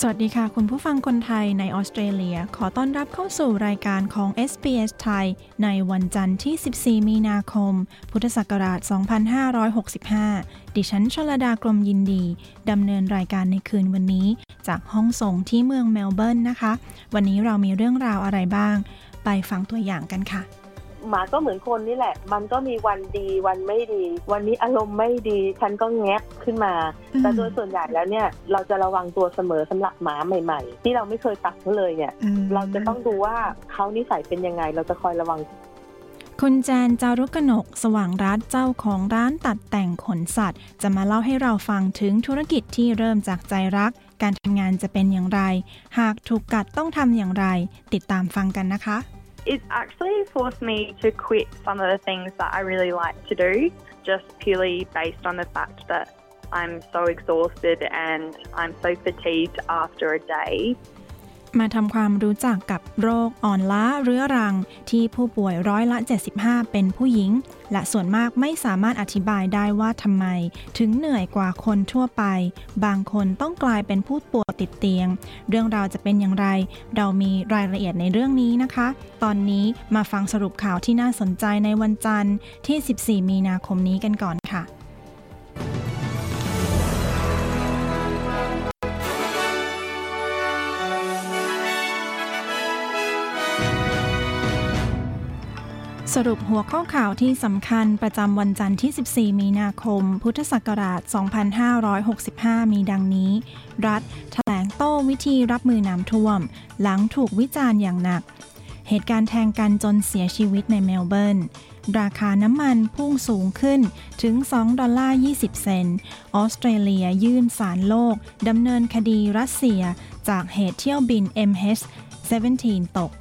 สวัสดีค่ะ คุณผู้ฟังคนไทยในออสเตรเลีย ขอต้อนรับเข้าสู่รายการของ SBS ไทย ในวันจันทร์ที่ 14 มีนาคม พุทธศักราช 2565 ดิฉันชลดากรมยินดี ดำเนินรายการในคืนวันนี้ จากห้องส่งที่เมืองเมลเบิร์นนะคะ วันนี้เรามีเรื่องราวอะไรบ้าง ไปฟังตัวอย่างกันค่ะ หมาก็เหมือนคนนี่แหละ มันก็มีวันดีวันไม่ดี วันนี้อารมณ์ไม่ดีฉันก็แงบขึ้นมาอืมแต่โดยส่วนใหญ่แล้วเนี่ยเราจะระวังตัวเสมอสำหรับหมาใหม่ ๆ ที่เราไม่เคยตักเขาเลยเนี่ยอืมเราจะต้องดูว่าเขานิสัยเป็นยังไง เราจะคอยระวังคุณแจนจารุกนก สว่างรัฐเจ้าของร้านตัดแต่งขนสัตว์ จะมาเล่าให้เราฟังถึงธุรกิจที่เริ่มจากใจรัก การทำงานจะเป็นอย่างไร หากถูกกัดต้องทำอย่างไร ติดตามฟังกันนะคะ It's actually forced me to quit some of the things that I really like to do, just purely based on the fact that I'm so exhausted and I'm so fatigued after a day. มาทำความรู้จักกับโรคอ่อนล้าเรื้อรัง ที่ผู้ป่วยร้อยละ 75 เป็นผู้หญิง และส่วนมากไม่สามารถอธิบายได้ว่าทำไม ถึงเหนื่อยกว่าคนทั่วไป บางคนต้องกลายเป็นผู้ป่วยติดเตียง เรื่องราวจะเป็นอย่างไร เรามีรายละเอียดในเรื่องนี้นะคะ ตอนนี้มาฟังสรุปข่าวที่น่าสนใจในวันจันทร์ที่ 14 มีนาคมนี้กันก่อนค่ะ สรุปหัวข้อข่าวที่สำคัญประจำวันจันทร์ที่ 14 มีนาคม พุทธศักราช 2565 มีดังนี้ รัฐแถลงโต้วิธีรับมือน้ำท่วม หลังถูกวิจารณ์อย่างหนัก เหตุการณ์แทงกันจนเสียชีวิตในเมลเบิร์น ราคาน้ำมันพุ่งสูงขึ้นถึง 2 ดอลลาร์ 20 เซนต์ออสเตรเลียยื่นศาลโลกดำเนินคดีรัสเซีย จากเหตุเที่ยวบิน MH17 ตก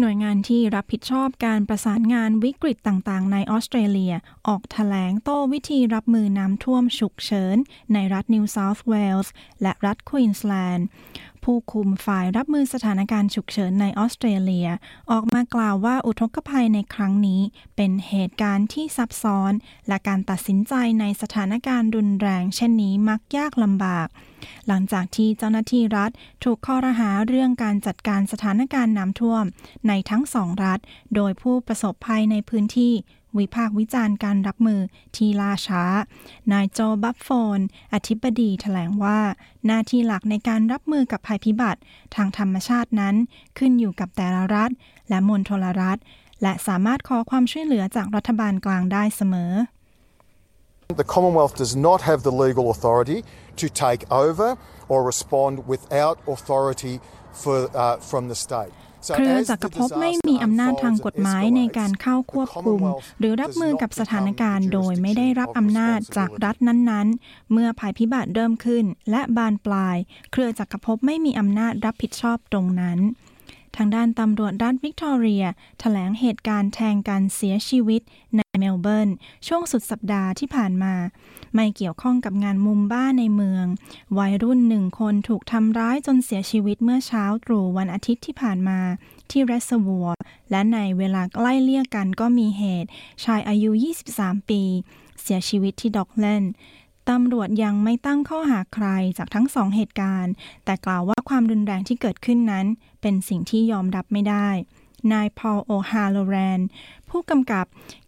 หน่วยงานที่รับผิดชอบการประสานงานวิกฤตต่างๆ ในออสเตรเลีย ออกแถลงโต้วิธีรับมือน้ำท่วมฉุกเฉิน ในรัฐนิวเซาท์เวลส์และรัฐควีนสแลนด์ผู้คุมฝ่ายรับมือสถานการณ์ฉุกเฉินในออสเตรเลีย ออกมากล่าวว่าอุทกภัยในครั้งนี้ เป็นเหตุการณ์ที่ซับซ้อน และการตัดสินใจในสถานการณ์รุนแรง เช่นนี้มักยากลำบาก หลังจากที่เจ้าหน้าที่รัฐถูกข้อรหาเรื่องการจัดการสถานการณ์น้ำท่วม ในทั้งสองรัฐ โดยผู้ประสบภัยในพื้นที่วิพากษ์วิจารณ์การรับมือที่ล่าช้า นายโจบัฟโฟน อธิบดีแถลงว่า หน้าที่หลักในการรับมือกับภัยพิบัติ ทางธรรมชาตินั้น ขึ้นอยู่กับแต่ละรัฐ และมณฑลรัฐ และสามารถขอความช่วยเหลือจากรัฐบาลกลางได้เสมอ The Commonwealth does not have the legal authority to take over or respond without authority for, uh, from the state. So เครือ as จักร the ภพไม่มี disaster อำนาจทาง unfolds กฎ and หมายใน escalates, การเข้าควบ the คุม Commonwealth หรือรับมือกับ does ส not ถานการณ์ become โดยไม่ได้รับอำนาจจากรัฐนั้นๆ เมื่อภัยพิบัติเริ่มขึ้น และบานปลาย เครือจักรภพไม่มีอำนาจรับผิดชอบตรงนั้น ทางด้านตำรวจรัฐวิกตอเรียแถลงเหตุการณ์แทงกันเสียชีวิตในเมลเบิร์น ช่วงสุดสัปดาห์ที่ผ่านมา ไม่เกี่ยวข้องกับงานมุมบ้าในเมือง วัยรุ่นหนึ่งคนถูกทำร้ายจนเสียชีวิตเมื่อเช้าตรู่วันอาทิตย์ที่ผ่านมาที่เรสวัวและในเวลาใกล้เลี่ยกันก็มีเหตุ ชายอายุ 23 ปี เสียชีวิตที่ด็อกแลนด์ ตำรวจยังไม่ตั้งข้อหาใครจากทั้งสองเหตุการณ์ แต่กล่าวว่าความรุนแรงที่เกิดขึ้นนั้น เป็นสิ่งที่ยอมรับไม่ได้ นายพอลโอฮาโลแรน ผู้กำกับ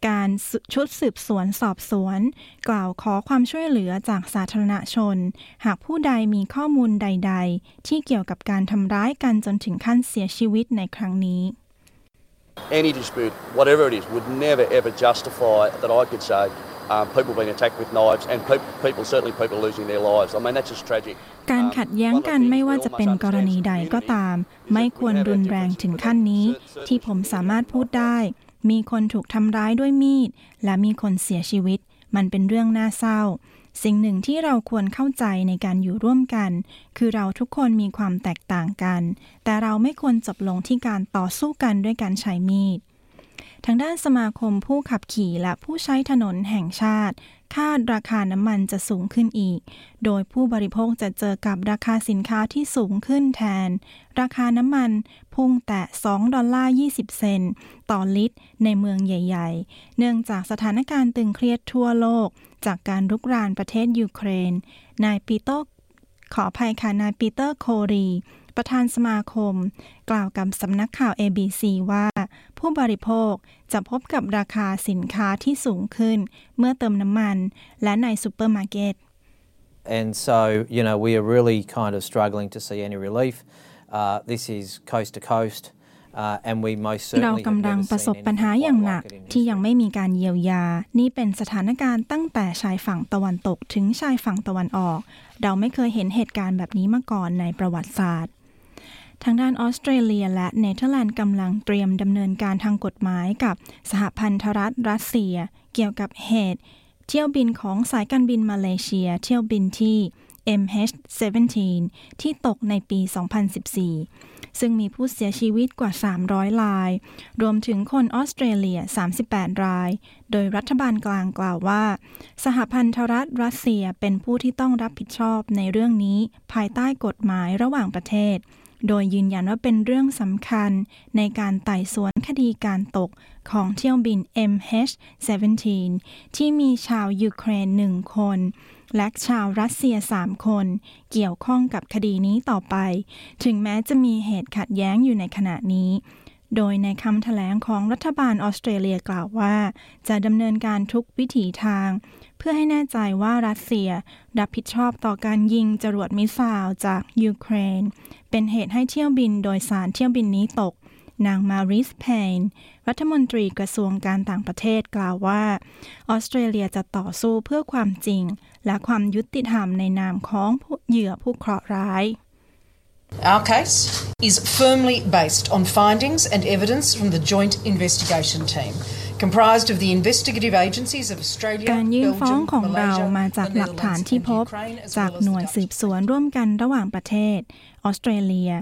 การชุดสืบสวนสอบสวน กล่าวขอความช่วยเหลือจากสาธารณชน หากผู้ใดมีข้อมูลใด ๆ ที่เกี่ยวกับการทำร้ายกันจนถึงขั้นเสียชีวิตในครั้งนี้ Any dispute, whatever it is, would never ever justify that I could say people being attacked with knives and people, people, certainly people losing their lives. I mean, that's just tragic. การขัดแย้งกันไม่ว่าจะเป็นกรณีใดก็ตาม ไม่ควรรุนแรงถึงขั้นนี้ ที่ผมสามารถพูดได้ มีคนถูกทำร้ายด้วยมีด และมีคนเสียชีวิต มันเป็นเรื่องน่าเศร้า สิ่งหนึ่งที่เราควรเข้าใจในการอยู่ร่วมกัน คือเราทุกคนมีความแตกต่างกัน แต่เราไม่ควรจบลงที่การต่อสู้กันด้วยการใช้มีด ทางด้านสมาคมผู้ขับขี่และผู้ใช้ถนนแห่งชาติ คาดราคาน้ำมันจะสูงขึ้นอีก โดยผู้บริโภคจะเจอกับราคาสินค้าที่สูงขึ้นแทน ราคาน้ำมันพุ่งแตะ2ดอลลาร์ 20 เซนต์ต่อลิตร ในเมืองใหญ่ ๆ เนื่องจากสถานการณ์ตึงเครียดทั่วโลก จากการรุกรานประเทศยูเครน นายปีโตขออภัยค่ะนายปีเตอร์โครี ประธานสมาคม กล่าวกับสำนักข่าว ABC ว่า ผู้บริโภคจะพบกับราคาสินค้าที่สูงขึ้น เมื่อเติมน้ำมัน และในซูเปอร์มาร์เก็ต And so, you know, we are really kind of struggling to see any relief. Uh, this is coast to coast. Uh, and we most เรา certainly have กำลัง never ประสบ seen ปัญหา anything อย่าง quite หนัก like it in ที่ยัง history. ไม่มีการเยียวยา นี่เป็นสถานการณ์ตั้งแต่ชายฝั่งตะวันตกถึงชายฝั่งตะวันออก เราไม่เคยเห็นเหตุการณ์แบบนี้มาก่อนในประวัติศาสตร์ ทางด้านออสเตรเลียและเนเธอร์แลนด์กำลังเตรียมดำเนินการทางกฎหมายกับสหพันธรัฐรัสเซีย เกี่ยวกับเหตุ เที่ยวบินของสายการบินมาเลเซีย เที่ยวบินที่ MH17 ที่ตกในปี 2014 ซึ่งมีผู้เสียชีวิตกว่า 300 ราย รวมถึงคนออสเตรเลีย 38 ราย โดยรัฐบาลกลางกล่าวว่า สหพันธรัฐรัสเซียเป็นผู้ที่ต้องรับผิดชอบในเรื่องนี้ ภายใต้กฎหมายระหว่างประเทศ โดยยืนยันว่าเป็นเรื่องสำคัญในการไต่สวนคดีการตกของเที่ยวบิน MH17 ที่มีชาวยูเครนหนึ่งคน และชาวรัสเซีย3คน เกี่ยวข้องกับคดีนี้ต่อไป ถึงแม้จะมีเหตุขัดแย้งอยู่ในขณะนี้ โดยในคำแถลงของรัฐบาลออสเตรเลียกล่าวว่า จะดำเนินการทุกวิถีทาง เพื่อให้แน่ใจว่ารัสเซียรับผิดชอบต่อการยิงจรวดมิสไซล์จากยูเครน เป็นเหตุให้เที่ยวบินโดยสารเที่ยวบินนี้ตก นางมาริสเพนรัฐมนตรีกระทรวงการต่างประเทศกล่าวว่า ออสเตรเลียจะต่อสู้เพื่อความจริง และความยุติธรรมในนามของเหยื่อผู้เคราะห์ร้าย Our case is firmly based on findings and evidence from the Joint Investigation Team, comprised of the investigative agencies of Australia, การยื่นฟ้อง Belgium, ของเรา Malaysia, มาจาก the หลักฐาน Netherlands ที่ and พบ Ukraine, as จาก well as หน่วย the สืบ Dutch. สวนร่วมกันระหว่างประเทศ ออสเตรเลีย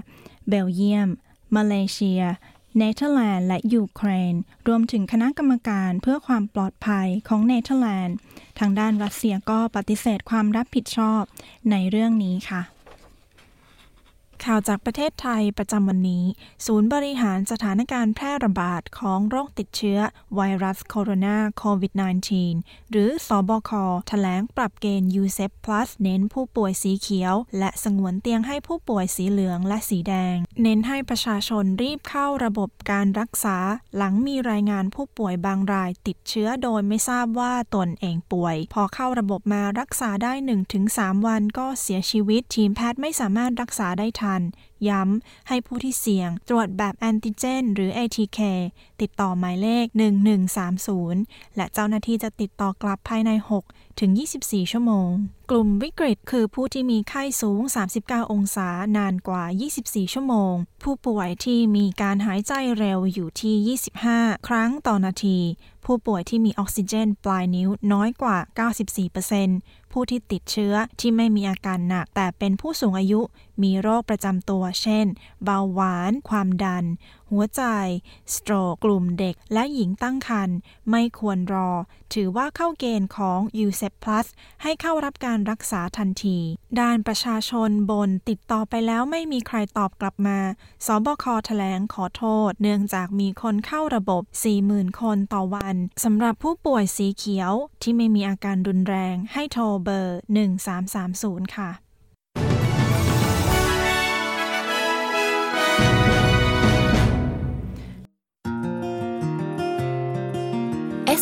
เบลเยียม มาเลเซีย เนเธอร์แลนด์ และยูเครน รวมถึงคณะกรรมการเพื่อความปลอดภัยของเนเธอร์แลนด์ ทางด้านรัสเซียก็ปฏิเสธความรับผิดชอบในเรื่องนี้ค่ะ ข่าวจากประเทศไทยประจำวันนี้ ศูนย์บริหารสถานการณ์แพร่ระบาดของโรคติดเชื้อไวรัสโคโรนาโควิด -19 หรือ ศบค. แถลงปรับเกณฑ์ UCEP Plus เน้นผู้ป่วยสีเขียว และสงวนเตียงให้ผู้ป่วยสีเหลืองและสีแดง เน้นให้ประชาชนรีบเข้าระบบการรักษา หลังมีรายงานผู้ป่วยบางรายติดเชื้อโดยไม่ทราบว่าตนเองป่วย พอเข้าระบบมารักษาได้ 1-3 วันก็เสียชีวิต ทีมแพทย์ไม่สามารถรักษาได้ทันย้ำ ให้ผู้ที่เสี่ยง ตรวจแบบแอนติเจน หรือ ATK ติดต่อหมายเลข 1130 และเจ้าหน้าที่จะติดต่อกลับภายใน 6 ถึง 24 ชั่วโมง กลุ่มวิกฤตคือผู้ที่มีไข้สูง 39 องศานานกว่า 24 ชั่วโมง ผู้ป่วยที่มีการหายใจเร็วอยู่ที่ 25 ครั้งต่อนาที ผู้ป่วยที่มีออกซิเจนปลายนิ้วน้อยกว่า 94%ผู้ที่ติดเชื้อที่ไม่มีอาการหนักแต่เป็นผู้สูงอายุ มีโรคประจำตัว เช่น เบาหวาน ความดัน หัวใจ สโตรกกลุ่มเด็ก และหญิงตั้งครรภ์ไม่ควรรอ ถือว่าเข้าเกณฑ์ของ USEP Plus ให้เข้ารับการรักษาทันที ด้านประชาชนบนติดต่อไปแล้วไม่มีใครตอบกลับมา สบคแถลงขอโทษ เนื่องจากมีคนเข้าระบบ 40,000 คนต่อวันสำหรับผู้ป่วยสีเขียวที่ไม่มีอาการรุนแรงให้โทรเบอร์ 1330 ค่ะ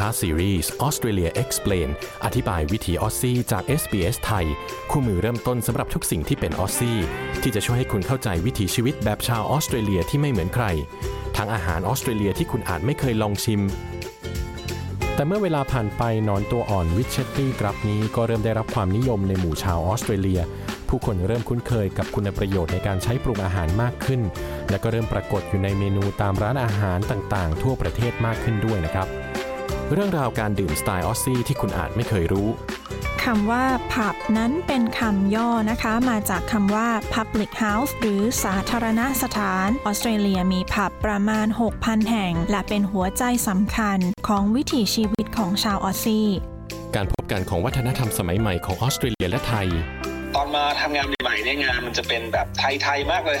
พบกับพอดแคสต์ซีรีส์ Australia Explained อธิบายวิถีออสซี่จาก SBS ไทย คู่มือเริ่มต้นสำหรับทุกสิ่งที่เป็นออสซี่ ที่จะช่วยให้คุณเข้าใจวิถีชีวิตแบบชาวออสเตรเลียที่ไม่เหมือนใคร ทั้งอาหารออสเตรเลียที่คุณอาจไม่เคยลองชิม แต่เมื่อเวลาผ่านไปหนอนตัวอ่อน witchetty grub นี้ก็เริ่มได้รับความนิยมในหมู่ชาวออสเตรเลีย ผู้คนเริ่มคุ้นเคยกับคุณประโยชน์ในการใช้ปรุงอาหารมากขึ้น และก็เริ่มปรากฏอยู่ในเมนูตามร้านอาหารต่างๆ ทั่วประเทศมากขึ้นด้วยนะครับ เรื่องราวการดื่มสไตล์ออสซี่ที่คุณอาจไม่เคยรู้คำว่าผับนั้นเป็นคำย่อนะคะ มาจากคำว่า public house หรือสาธารณสถาน ออสเตรเลียมีผับประมาณ 6,000 แห่ง และเป็นหัวใจสำคัญของวิถีชีวิตของชาวออสซี่ การพบกันของวัฒนธรรมสมัยใหม่ของออสเตรเลียและไทย ตอนมาทำงานใหม่ๆเนี่ยงานมันจะเป็นแบบไทย ๆ มากเลย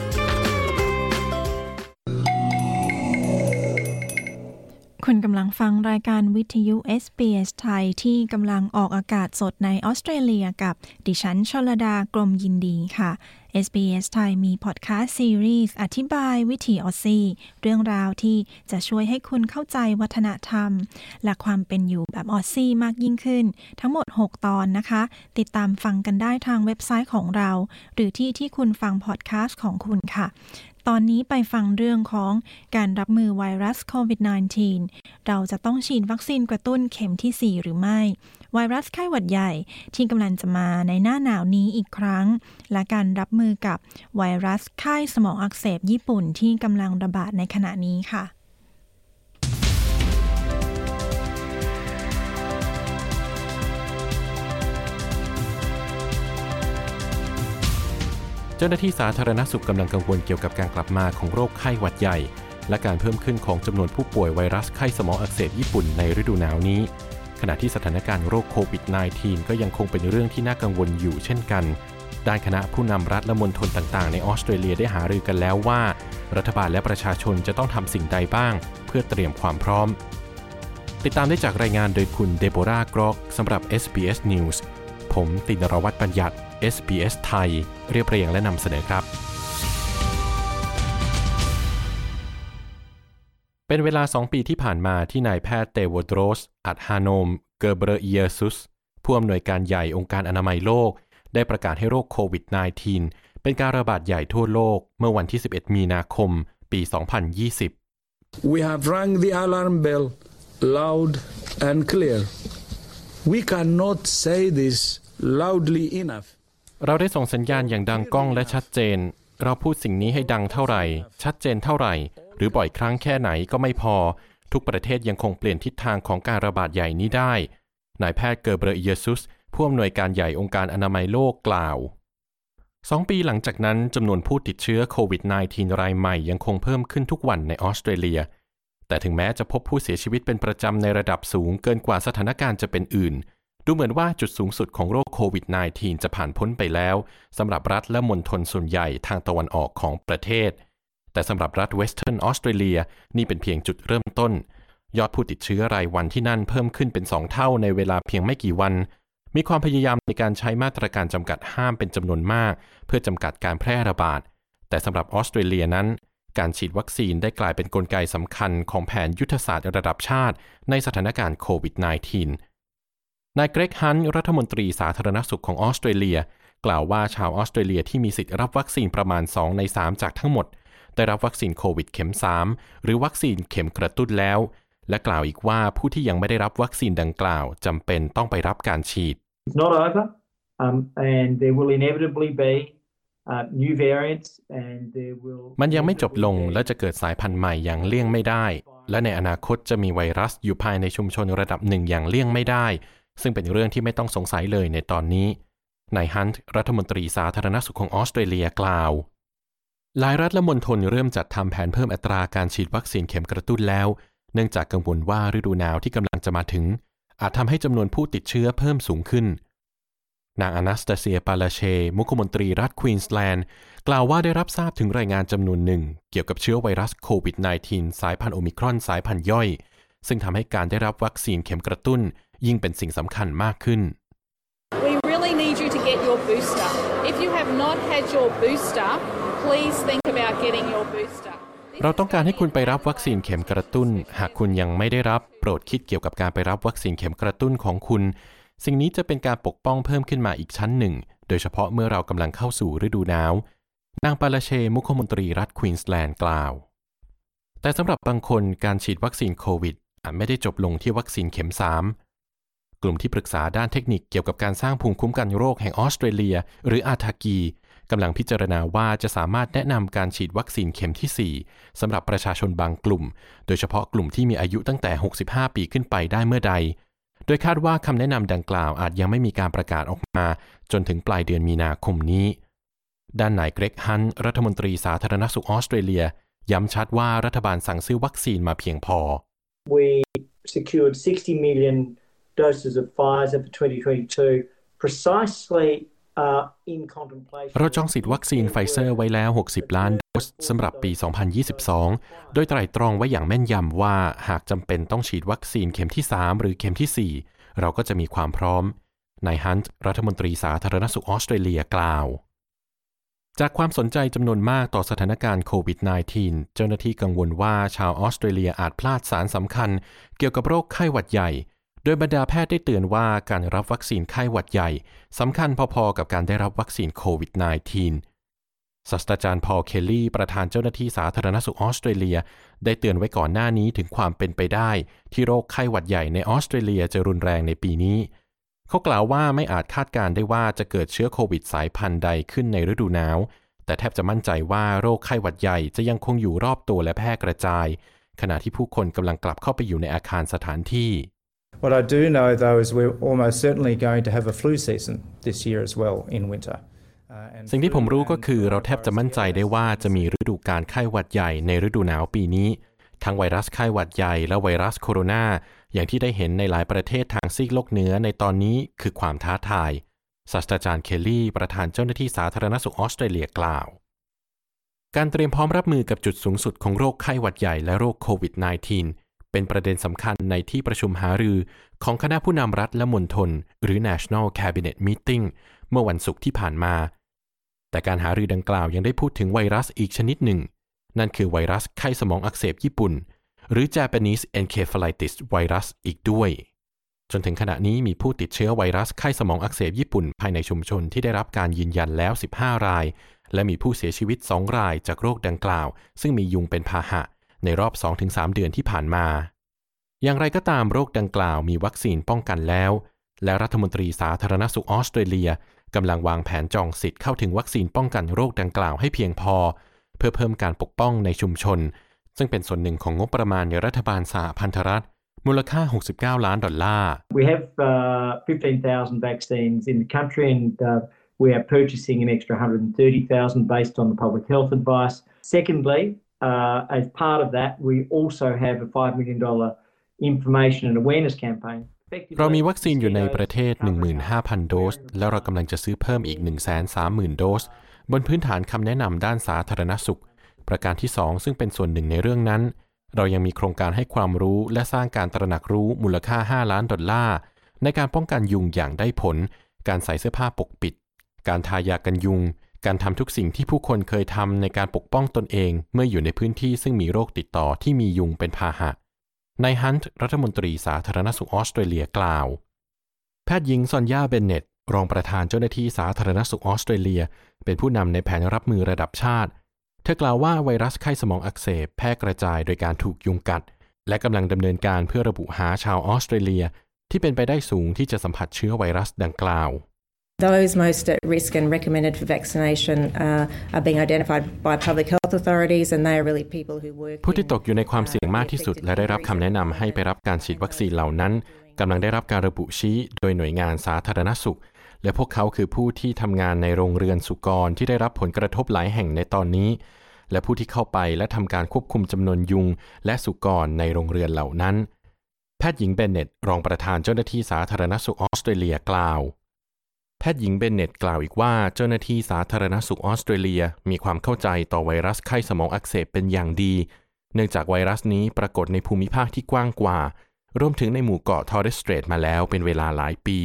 คุณกำลังฟังรายการวิทยุ SBS ไทยที่กำลังออกอากาศสดในออสเตรเลียกับดิฉันชลดากรมยินดีค่ะ SBS ไทยมีพอดแคสต์ซีรีส์อธิบายวิถีออสซี่เรื่องราวที่จะช่วยให้คุณเข้าใจวัฒนธรรม และความเป็นอยู่แบบออสซี่มากยิ่งขึ้น ทั้งหมด 6 ตอนนะคะ ติดตามฟังกันได้ทางเว็บไซต์ของเรา หรือที่ที่คุณฟังพอดแคสต์ของคุณค่ะ ตอนนี้ไปฟังเรื่องของการรับมือไวรัสโควิด -19 เราจะต้องฉีดวัคซีนกระตุ้นเข็มที่ 4 หรือไม่ ไวรัสไข้หวัดใหญ่ที่กำลังจะมาในหน้าหนาวนี้อีกครั้ง และการรับมือกับไวรัสไข้สมองอักเสบญี่ปุ่นที่กำลังระบาดในขณะนี้ค่ะ จ้าหน้าที่สาธารณสุขกำลังกังวลเกี่ยวกับการกลับมาของโรคไข้หวัดใหญ่ และการเพิ่มขึ้นของจำนวนผู้ป่วยไวรัสไข้สมองอักเสบญี่ปุ่นในฤดูหนาวนี้ ขณะที่สถานการณ์โรคโควิด -19 ก็ยังคงเป็นเรื่องที่น่ากังวลอยู่เช่นกัน ด้านคณะผู้นำรัฐและมณฑลต่างๆ ในออสเตรเลียได้หารือกันแล้วว่า รัฐบาลและประชาชนจะต้องทำสิ่งใดบ้าง เพื่อเตรียมความพร้อม ติดตามได้จากรายงานโดยคุณเดโบรากรอกสำหรับ SBS News ผมตินรวัตรบัญญัติ SBS ไทย เรียบเรียงและนำเสนอครับ เป็นเวลา 2 ปีที่ผ่านมาที่นายแพทย์เตวโดรส อัดฮานม เกอร์เบรเอียซุส ผู้อำนวยการใหญ่องค์การอนามัยโลก ได้ประกาศให้โรคโควิด -19 เป็นการระบาดใหญ่ทั่วโลกเมื่อวันที่ 11 มีนาคม ปี 2020 We have rang the alarm bell loud and clear. We cannot say this loudly enough. เราได้ส่งสัญญาณอย่างดังก้องและชัดเจน เราพูดสิ่งนี้ให้ดังเท่าไหร่ ชัดเจนเท่าไหร่ หรือบ่อยครั้งแค่ไหนก็ไม่พอ ทุกประเทศยังคงเปลี่ยนทิศทางของการระบาดใหญ่นี้ได้ นายแพทย์เกอร์เบรเยซุส ผู้อำนวยการใหญ่องค์การอนามัยโลกกล่าวสองปีหลังจากนั้นจำนวนผู้ติดเชื้อโควิด -19 รายใหม่ยังคงเพิ่มขึ้นทุกวันในออสเตรเลีย แต่ถึงแม้จะพบผู้เสียชีวิตเป็นประจำในระดับสูงเกินกว่าสถานการณ์จะเป็นอื่น ดูเหมือนว่าจุดสูงสุดของโรคโควิด -19 จะผ่านพ้นไปแล้วสำหรับรัฐและมณฑลส่วนใหญ่ทางตะวันออกของประเทศ แต่สำหรับรัฐเวสเทิร์นออสเตรเลียนี่เป็นเพียงจุดเริ่มต้น ยอดผู้ติดเชื้อรายวันที่นั่นเพิ่มขึ้นเป็นสองเท่าในเวลาเพียงไม่กี่วัน มีความพยายามในการใช้มาตรการจำกัดห้ามเป็นจำนวนมาก เพื่อจำกัดการแพร่ระบาด แต่สำหรับออสเตรเลียนั้น การฉีดวัคซีนได้กลายเป็นนกลไกสำคัญของแผนยุทธศาสตร์ระดับชาติ ในสถานการณ์โควิด -19 นายเกรกฮันรัฐมนตรีสาธารณสุขของออสเตรเลีย กล่าวว่าชาวออสเตรเลียที่มีสิทธิ์รับวัคซีนประมาณ 2 ใน 3 จากทั้งหมด ได้รับวัคซีนโควิดเข็ม 3 หรือวัคซีนเข็มกระตุ้นแล้ว และกล่าวอีกว่าผู้ที่ยังไม่ได้รับวัคซีนดังกล่าวจำเป็นต้องไปรับการฉีด It's not over, um, and there will inevitably be uh, new variants, and there will. มันยังไม่จบลงและจะเกิดสายพันธุ์ใหม่อย่างเลี่ยงไม่ได้ และในอนาคตจะมีไวรัสอยู่ภายในชุมชนระดับหนึ่งอย่างเลี่ยงไม่ได้ ซึ่งเป็นเรื่องที่ไม่ต้องสงสัยเลยในตอนนี้นายฮันต์รัฐมนตรีสาธารณสุขของออสเตรเลียกล่าว หลายรัฐและมณฑลเริ่มจัดทำแผนเพิ่มอัตราการฉีดวัคซีนเข็มกระตุ้นแล้ว เนื่องจากกังวลว่าฤดูหนาวที่กำลังจะมาถึง อาจทำให้จำนวนผู้ติดเชื้อเพิ่มสูงขึ้น นางอนาสตาเซียปาลาเช มุขมนตรีรัฐควีนสแลนด์ กล่าวว่าได้รับทราบถึงรายงานจำนวนหนึ่ง เกี่ยวกับเชื้อไวรัสโควิด -19 สายพันธุ์โอมิครอนสายพันธุ์ย่อย ซึ่งทำให้การได้รับวัคซีนเข็มกระตุ้น ยิ่งเป็นสิ่งสำคัญมากขึ้น We really need you to get your booster. If you have not had your booster, please think about getting your booster. เราต้องการให้คุณไปรับวัคซีนเข็มกระตุ้น หากคุณยังไม่ได้รับ โปรดคิดเกี่ยวกับการไปรับวัคซีนเข็มกระตุ้นของคุณ สิ่งนี้จะเป็นการปกป้องเพิ่มขึ้นมาอีกชั้นหนึ่ง โดยเฉพาะเมื่อเรากำลังเข้าสู่ฤดูหนาว นางปาลาเชมุขมนตรีรัฐควีนสแลนด์กล่าว แต่สำหรับบางคนการฉีดวัคซีนโควิดอาจไม่ได้จบลงที่วัคซีนเข็ม 3 กลุ่มที่ปรึกษาด้านเทคนิคเกี่ยวกับการสร้างภูมิคุ้มกันโรคแห่งออสเตรเลีย หรือ ATAGI กำลังพิจารณาว่าจะสามารถแนะนำการฉีดวัคซีนเข็มที่ 4 สำหรับประชาชนบางกลุ่ม โดยเฉพาะกลุ่มที่มีอายุตั้งแต่ 65 ปีขึ้นไปได้เมื่อใด โดยคาดว่าคำแนะนำดังกล่าวอาจยังไม่มีการประกาศออกมา จนถึงปลายเดือนมีนาคมนี้ ด้านนายเกรกฮันต์ รัฐมนตรีสาธารณสุขออสเตรเลีย ย้ำชัดว่ารัฐบาลสั่งซื้อวัคซีนมาเพียงพอ We secured 60 million doses of Pfizer for 2022, precisely uh, in contemplation. เราจองสิทธิ์วัคซีนไฟเซอร์ไว้แล้ว 60 ล้านโดสสำหรับปี 2022 โดยไตร่ตรองไว้อย่างแม่นยำว่าหากจำเป็นต้องฉีดวัคซีนเข็มที่ 3 หรือเข็มที่ 4 เราก็จะมีความพร้อม นายฮันต์รัฐมนตรีสาธารณสุขออสเตรเลียกล่าว จากความสนใจจำนวนมากต่อสถานการณ์โควิด -19 เจ้าหน้าที่กังวลว่าชาวออสเตรเลียอาจพลาดสารสำคัญ เกี่ยวกับโรคไข้หวัดใหญ่ โดยบรรดาแพทย์ได้เตือนว่าการรับวัคซีนไข้หวัดใหญ่สำคัญพอๆกับการได้รับวัคซีนโควิด -19 ศาสตราจารย์พอลเคลลี่ ประธานเจ้าหน้าที่สาธารณสุขออสเตรเลีย ได้เตือนไว้ก่อนหน้านี้ถึงความเป็นไปได้ ที่โรคไข้หวัดใหญ่ในออสเตรเลียจะรุนแรงในปีนี้ เขากล่าวว่าไม่อาจคาดการได้ว่าจะเกิดเชื้อโควิดสายพันธุ์ใดขึ้นในฤดูหนาว แต่แทบจะมั่นใจว่าโรคไข้หวัดใหญ่จะยังคงอยู่รอบตัวและแพร่กระจาย ขณะที่ผู้คนกำลังกลับเข้าไปอยู่ในอาคารสถานที่ What I do know, though, is we're almost certainly going to have a flu season this year as well in winter. สิ่งที่ผมรู้ก็คือเราแทบจะมั่นใจได้ว่าจะมีฤดูการไข้หวัดใหญ่ในฤดูหนาวปีนี้ ทั้งไวรัสไข้หวัดใหญ่และไวรัสโคโรนา อย่างที่ได้เห็นในหลายประเทศทางซีกโลกเหนือในตอนนี้คือความท้าทาย ศาสตราจารย์เคลลี่ประธานเจ้าหน้าที่สาธารณสุขออสเตรเลียกล่าว การเตรียมพร้อมรับมือกับจุดสูงสุดของโรคไข้หวัดใหญ่และโรคโควิด -19 เป็นประเด็นสำคัญในที่ประชุมหารือของคณะผู้นำรัฐและมณฑลหรือ National Cabinet Meeting เมื่อวันศุกร์ที่ผ่านมา แต่การหารือดังกล่าวยังได้พูดถึงไวรัสอีกชนิดหนึ่ง นั่นคือไวรัสไข้สมองอักเสบญี่ปุ่น หรือ Japanese encephalitis virus อีกด้วย จนถึงขณะนี้มีผู้ติดเชื้อไวรัสไข้สมองอักเสบญี่ปุ่น ภายในชุมชนที่ได้รับการยืนยันแล้ว 15 ราย และมีผู้เสียชีวิต 2 รายจากโรคดังกล่าว ซึ่งมียุงเป็นพาหะ ในรอบ 2-3 เดือนที่ผ่านมา อย่างไรก็ตามโรคดังกล่าวมีวัคซีนป้องกันแล้ว และรัฐมนตรีสาธารณสุขออสเตรเลียกำลังวางแผนจองสิทธิ์เข้าถึงวัคซีนป้องกันโรคดังกล่าวให้เพียงพอ เพื่อเพิ่มการปกป้องในชุมชน ซึ่งเป็นส่วนหนึ่งของงบประมาณในรัฐบาลสหพันธรัฐมูลค่า 69 ล้านดอลลาร์ We have uh, 15,000 vaccines in the country, and uh, we are purchasing an extra 130,000 based on the public health advice. Secondly, uh, as part of that, we also have a $5 million information and awareness campaign. เรามีวัคซีนอยู่ในประเทศ 15,000 โดส แล้วเรากำลังจะซื้อเพิ่มอีก 130,000 โดส บนพื้นฐานคำแนะนำด้านสาธารณสุข ประการที่ 2 ซึ่งเป็นส่วนหนึ่งในเรื่องนั้น เรายังมีโครงการให้ความรู้และสร้างการตระหนักรู้มูลค่า 5 ล้านดอลลาร์ ในการป้องกันยุงอย่างได้ผล การใส่เสื้อผ้าปกปิด การทายากันยุง การทำทุกสิ่งที่ผู้คนเคยทำในการปกป้องตนเองเมื่ออยู่ในพื้นที่ซึ่งมีโรคติดต่อที่มียุงเป็นพาหะนายฮันต์รัฐมนตรีสาธารณสุขออสเตรเลียกล่าว แพทย์หญิงซอนยาเบนเนตรองประธานเจ้าหน้าที่สาธารณสุขออสเตรเลีย เป็นผู้นำในแผนรับมือระดับชาติ เธอกล่าวว่าไวรัสไข้สมองอักเสบแพร่กระจายโดยการถูกยุงกัด และกำลังดำเนินการเพื่อระบุหาชาวออสเตรเลีย ที่เป็นไปได้สูงที่จะสัมผัสเชื้อไวรัสดังกล่าว Those most at risk and recommended for vaccination uh, are being identified by public health authorities, and they are really people who work. ผู้ที่ตกอยู่ในความเสี่ยงมากที่สุด และได้รับคำแนะนำให้ไปรับการฉีดวัคซีนเหล่านั้นกำลังได้รับการระบุชี้โดยหน่วยงานสาธารณสุข และพวกเขาคือผู้ที่ทำงานในโรงเรือนสุกรที่ได้รับผลกระทบหลายแห่งในตอนนี้ และผู้ที่เข้าไปและทำการควบคุมจำนวนยุง และสุกรในโรงเรือนเหล่านั้น แพทย์หญิงเบนเน็ตรองประธานเจ้าหน้าที่สาธารณสุขออสเตรเลียกล่าว แพทย์หญิงเบนเน็ตกล่าวอีกว่าเจ้าหน้าที่สาธารณสุขออสเตรเลียมีความเข้าใจต่อไวรัสไข้สมองอักเสบเป็นอย่างดี เนื่องจากไวรัสนี้ปรากฏในภูมิภาคที่กว้างกว่า รวมถึงในหมู่เกาะทอร์เรสเตรทมาแล้วเป็นเวลาหลายปี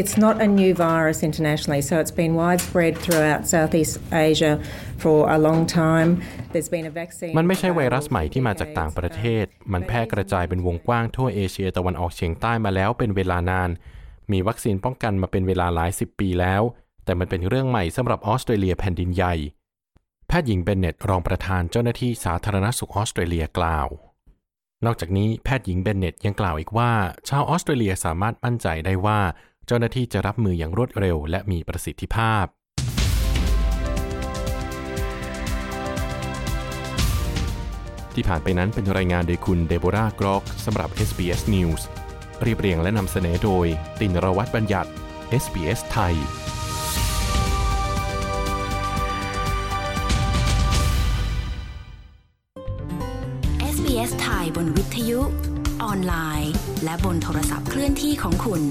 It's not a new virus internationally, so it's been widespread throughout Southeast Asia for a long time. There's been a vaccine. มันไม่ใช่ไวรัสใหม่ที่มาจากต่างประเทศ มันแพร่กระจายเป็นวงกว้างทั่วเอเชียตะวันออกเฉียงใต้มาแล้วเป็นเวลานาน มีวัคซีนป้องกันมาเป็นเวลาหลายสิบปีแล้ว แต่มันเป็นเรื่องใหม่สำหรับออสเตรเลียแผ่นดินใหญ่ แพทย์หญิงเบนเน็ตรองประธานเจ้าหน้าที่สาธารณสุขออสเตรเลียกล่าว นอกจากนี้แพทย์หญิงเบนเน็ตยังกล่าวอีกว่า ชาวออสเตรเลียสามารถมั่นใจได้ว่า เจ้าหน้าที่จะรับมืออย่างรวดเร็ว และมีประสิทธิภาพที่ผ่านไปนั้นเป็นรายงานโดยคุณเดโบรากรอกสำหรับ SBS News เรียบเรียงและนำเสนอโดย ตินรวัตรบัญญัติ SBS ไทย SBS ไทยบนวิทยุ ออนไลน์ และบนโทรศัพท์เคลื่อนที่ของคุณ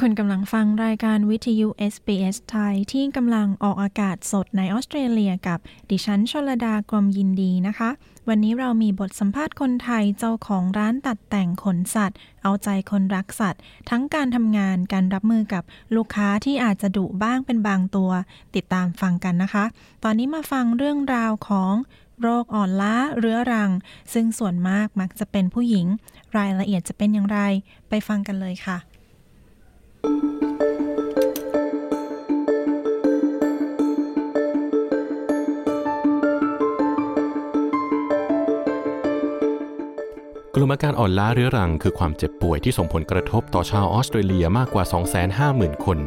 คุณกำลังฟังรายการวิทยุ SBS ไทยที่กำลังออกอากาศสดในออสเตรเลียกับดิฉันชลดากรมยินดีนะคะ วันนี้เรามีบทสัมภาษณ์คนไทยเจ้าของร้านตัดแต่งขนสัตว์ เอาใจคนรักสัตว์ ทั้งการทำงานการรับมือกับลูกค้าที่อาจจะดุบ้างเป็นบางตัว ติดตามฟังกันนะคะ ตอนนี้มาฟังเรื่องราวของโรคอ่อนล้าเรื้อรัง ซึ่งส่วนมากมักจะเป็นผู้หญิง รายละเอียดจะเป็นอย่างไร ไปฟังกันเลยค่ะ กลุ่มอาการอ่อนล้าเรื้อรังคือความเจ็บป่วยที่ส่งผลกระทบต่อชาวออสเตรเลียมากกว่า 250,000 คน